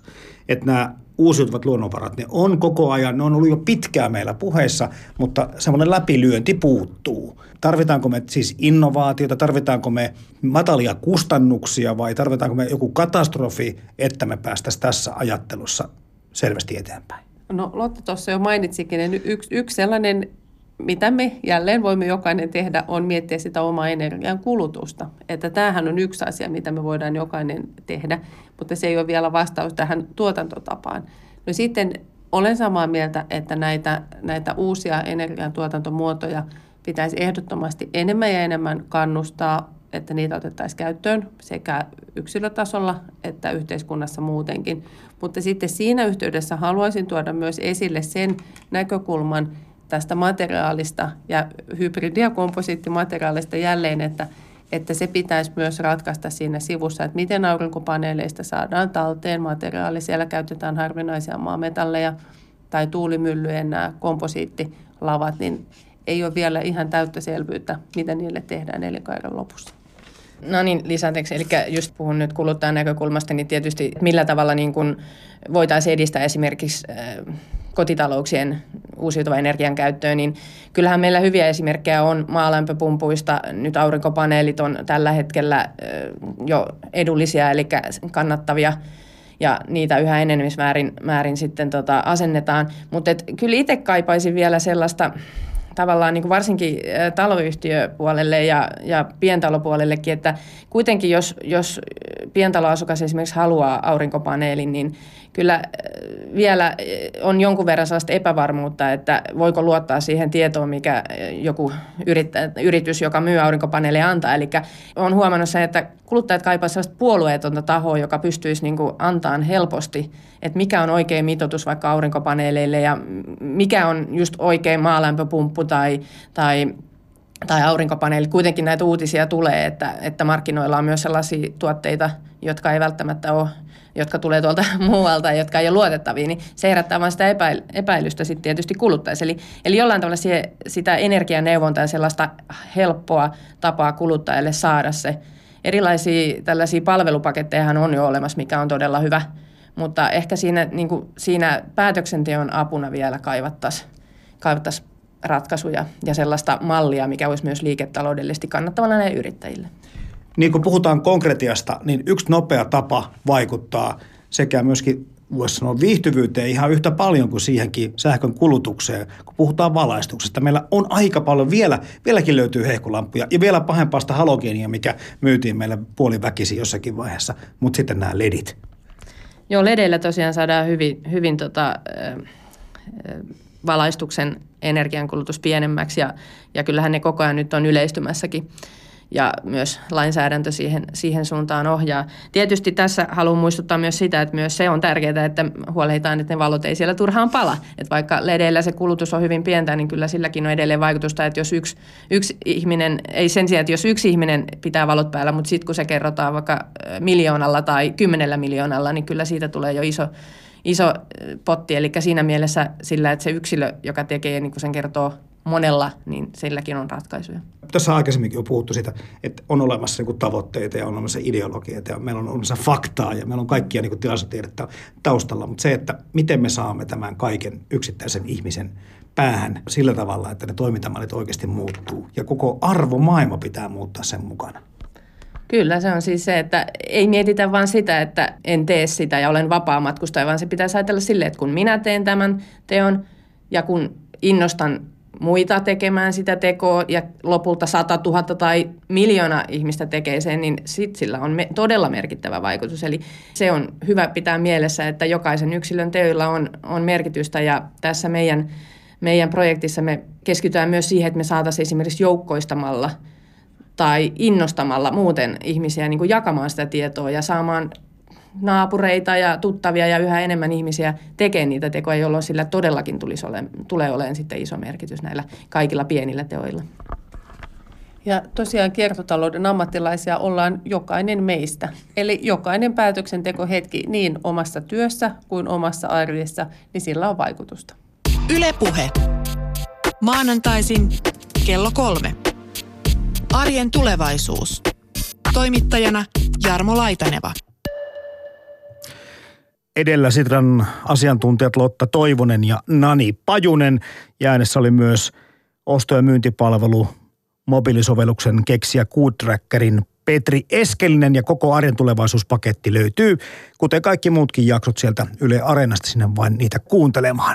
[SPEAKER 1] Että nämä uusiutuvat luonnonvarat, ne on koko ajan, ne on ollut jo pitkään meillä puheissa, mutta semmoinen läpilyönti puuttuu. Tarvitaanko me siis innovaatiota, tarvitaanko me matalia kustannuksia vai tarvitaanko me joku katastrofi, että me päästäisiin tässä ajattelussa selvästi eteenpäin?
[SPEAKER 4] No Lotta tuossa jo mainitsikin, että yksi, yksi sellainen mitä me jälleen voimme jokainen tehdä, on miettiä sitä omaa energian kulutusta. Että tämähän on yksi asia, mitä me voidaan jokainen tehdä, mutta se ei ole vielä vastaus tähän tuotantotapaan. No sitten olen samaa mieltä, että näitä, näitä uusia energiantuotantomuotoja pitäisi ehdottomasti enemmän ja enemmän kannustaa, että niitä otettaisiin käyttöön sekä yksilötasolla että yhteiskunnassa muutenkin. Mutta sitten siinä yhteydessä haluaisin tuoda myös esille sen näkökulman, tästä materiaalista ja hybridi- ja komposiittimateriaalista jälleen, että, että se pitäisi myös ratkaista siinä sivussa, että miten aurinkopaneeleista saadaan talteen materiaali. Siellä käytetään harvinaisia maametalleja tai tuulimyllyjen nämä komposiittilavat, niin ei ole vielä ihan täyttä selvyyttä, mitä niille tehdään elinkaaren lopussa.
[SPEAKER 3] No niin, lisäteksi, eli just puhun nyt kuluttajan näkökulmasta, niin tietysti millä tavalla niin kuin voitaisiin edistää esimerkiksi kotitalouksien uusiutuvan energian käyttöön, niin kyllähän meillä hyviä esimerkkejä on maalämpöpumpuista. Nyt aurinkopaneelit on tällä hetkellä jo edullisia, eli kannattavia ja niitä yhä enenemismäärin määrin sitten tota, asennetaan. Mutta kyllä itse kaipaisin vielä sellaista tavallaan niin kuin varsinkin taloyhtiöpuolelle ja, ja pientalopuolellekin, että kuitenkin jos, jos pientaloasukas esimerkiksi haluaa aurinkopaneelin, niin kyllä äh, vielä äh, on jonkun verran sellaista epävarmuutta, että voiko luottaa siihen tietoon, mikä äh, joku yritys, joka myy aurinkopaneeleja antaa. Eli on huomannut se, että kuluttajat kaipaavat sellaista puolueetonta tahoa, joka pystyisi niin kuin antamaan helposti, että mikä on oikein mitoitus vaikka aurinkopaneeleille ja mikä on just oikein maalämpöpumppu tai, tai tai aurinkopaneelit, kuitenkin näitä uutisia tulee, että, että markkinoilla on myös sellaisia tuotteita, jotka ei välttämättä ole jotka tulee tuolta [laughs] muualta, jotka ei ole luotettavia, niin se herättää vain sitä epäil- epäilystä sitten tietysti kuluttajassa. Eli, eli jollain tavalla siihen, sitä energianeuvontaa ja sellaista helppoa tapaa kuluttajalle saada se. Erilaisia tällaisia palvelupaketteja on jo olemassa, mikä on todella hyvä, mutta ehkä siinä, niin kuin, siinä päätöksenteon apuna vielä kaivattaisiin kaivattais ratkaisuja ja sellaista mallia, mikä olisi myös liiketaloudellisesti kannattavana näille yrittäjille
[SPEAKER 1] niin kun puhutaan konkretiasta, niin yksi nopea tapa vaikuttaa sekä myöskin voisi sanoa viihtyvyyteen ihan yhtä paljon kuin siihenkin sähkön kulutukseen, kun puhutaan valaistuksesta. Meillä on aika paljon, vielä, vieläkin löytyy hehkulampuja ja vielä pahempaa sitä halogeenia, mikä myytiin meille puoliväkisi jossakin vaiheessa, mutta sitten nämä ledit.
[SPEAKER 3] Joo, ledeillä tosiaan saadaan hyvin, hyvin tota, valaistuksen energiankulutus pienemmäksi ja, ja kyllähän ne koko ajan nyt on yleistymässäkin ja myös lainsäädäntö siihen, siihen suuntaan ohjaa. Tietysti tässä haluan muistuttaa myös sitä, että myös se on tärkeää, että huolehditaan, että ne valot ei siellä turhaan pala. Että vaikka ledeillä se kulutus on hyvin pientä, niin kyllä silläkin on edelleen vaikutusta, että jos yksi, yksi ihminen, ei sen sijaan, että jos yksi ihminen pitää valot päällä, mutta sitten kun se kerrotaan vaikka miljoonalla tai kymmenellä miljoonalla, niin kyllä siitä tulee jo iso, iso potti. Eli siinä mielessä sillä, että se yksilö, joka tekee, niin kuin sen kertoo monella, niin silläkin on ratkaisuja.
[SPEAKER 1] Tässä aikaisemminkin on puhuttu siitä, että on olemassa niin tavoitteita ja on olemassa ideologiaa ja meillä on olemassa faktaa ja meillä on kaikkia niin tilastotiedettä taustalla, mutta se, että miten me saamme tämän kaiken yksittäisen ihmisen päähän sillä tavalla, että ne toimintamallit oikeasti muuttuu ja koko arvomaailma pitää muuttaa sen mukana.
[SPEAKER 3] Kyllä, se on siis se, että ei mietitä vain sitä, että en tee sitä ja olen vapaa matkustaja, vaan se pitäisi ajatella silleen, että kun minä teen tämän teon ja kun innostan muita tekemään sitä tekoa ja lopulta 100 000 tai miljoona ihmistä tekee sen, niin sit sillä on me, todella merkittävä vaikutus. Eli se on hyvä pitää mielessä, että jokaisen yksilön teoilla on, on merkitystä ja tässä meidän, meidän projektissa me keskitytään myös siihen, että me saataisiin esimerkiksi joukkoistamalla tai innostamalla muuten ihmisiä niin kuin jakamaan sitä tietoa ja saamaan naapureita ja tuttavia ja yhä enemmän ihmisiä tekee niitä tekoja, jolloin sillä todellakin tulisi ole, tulee olemaan sitten iso merkitys näillä kaikilla pienillä teoilla.
[SPEAKER 4] Ja tosiaan kiertotalouden ammattilaisia ollaan jokainen meistä. Eli jokainen päätöksentekohetki niin omassa työssä kuin omassa arjessa, niin sillä on vaikutusta.
[SPEAKER 2] Ylepuhe. Maanantaisin kello kolme. Arjen tulevaisuus. Toimittajana Jarmo Laitaneva.
[SPEAKER 1] Edellä Sitran asiantuntijat Lotta Toivonen ja Nani Pajunen. Ja äänessä oli myös osto- ja myyntipalvelu mobiilisovelluksen keksiä Coodtrackerin Petri Eskelinen ja koko arjen tulevaisuuspaketti löytyy, kuten kaikki muutkin jaksot sieltä Yle Areenasta sinne vain niitä kuuntelemaan.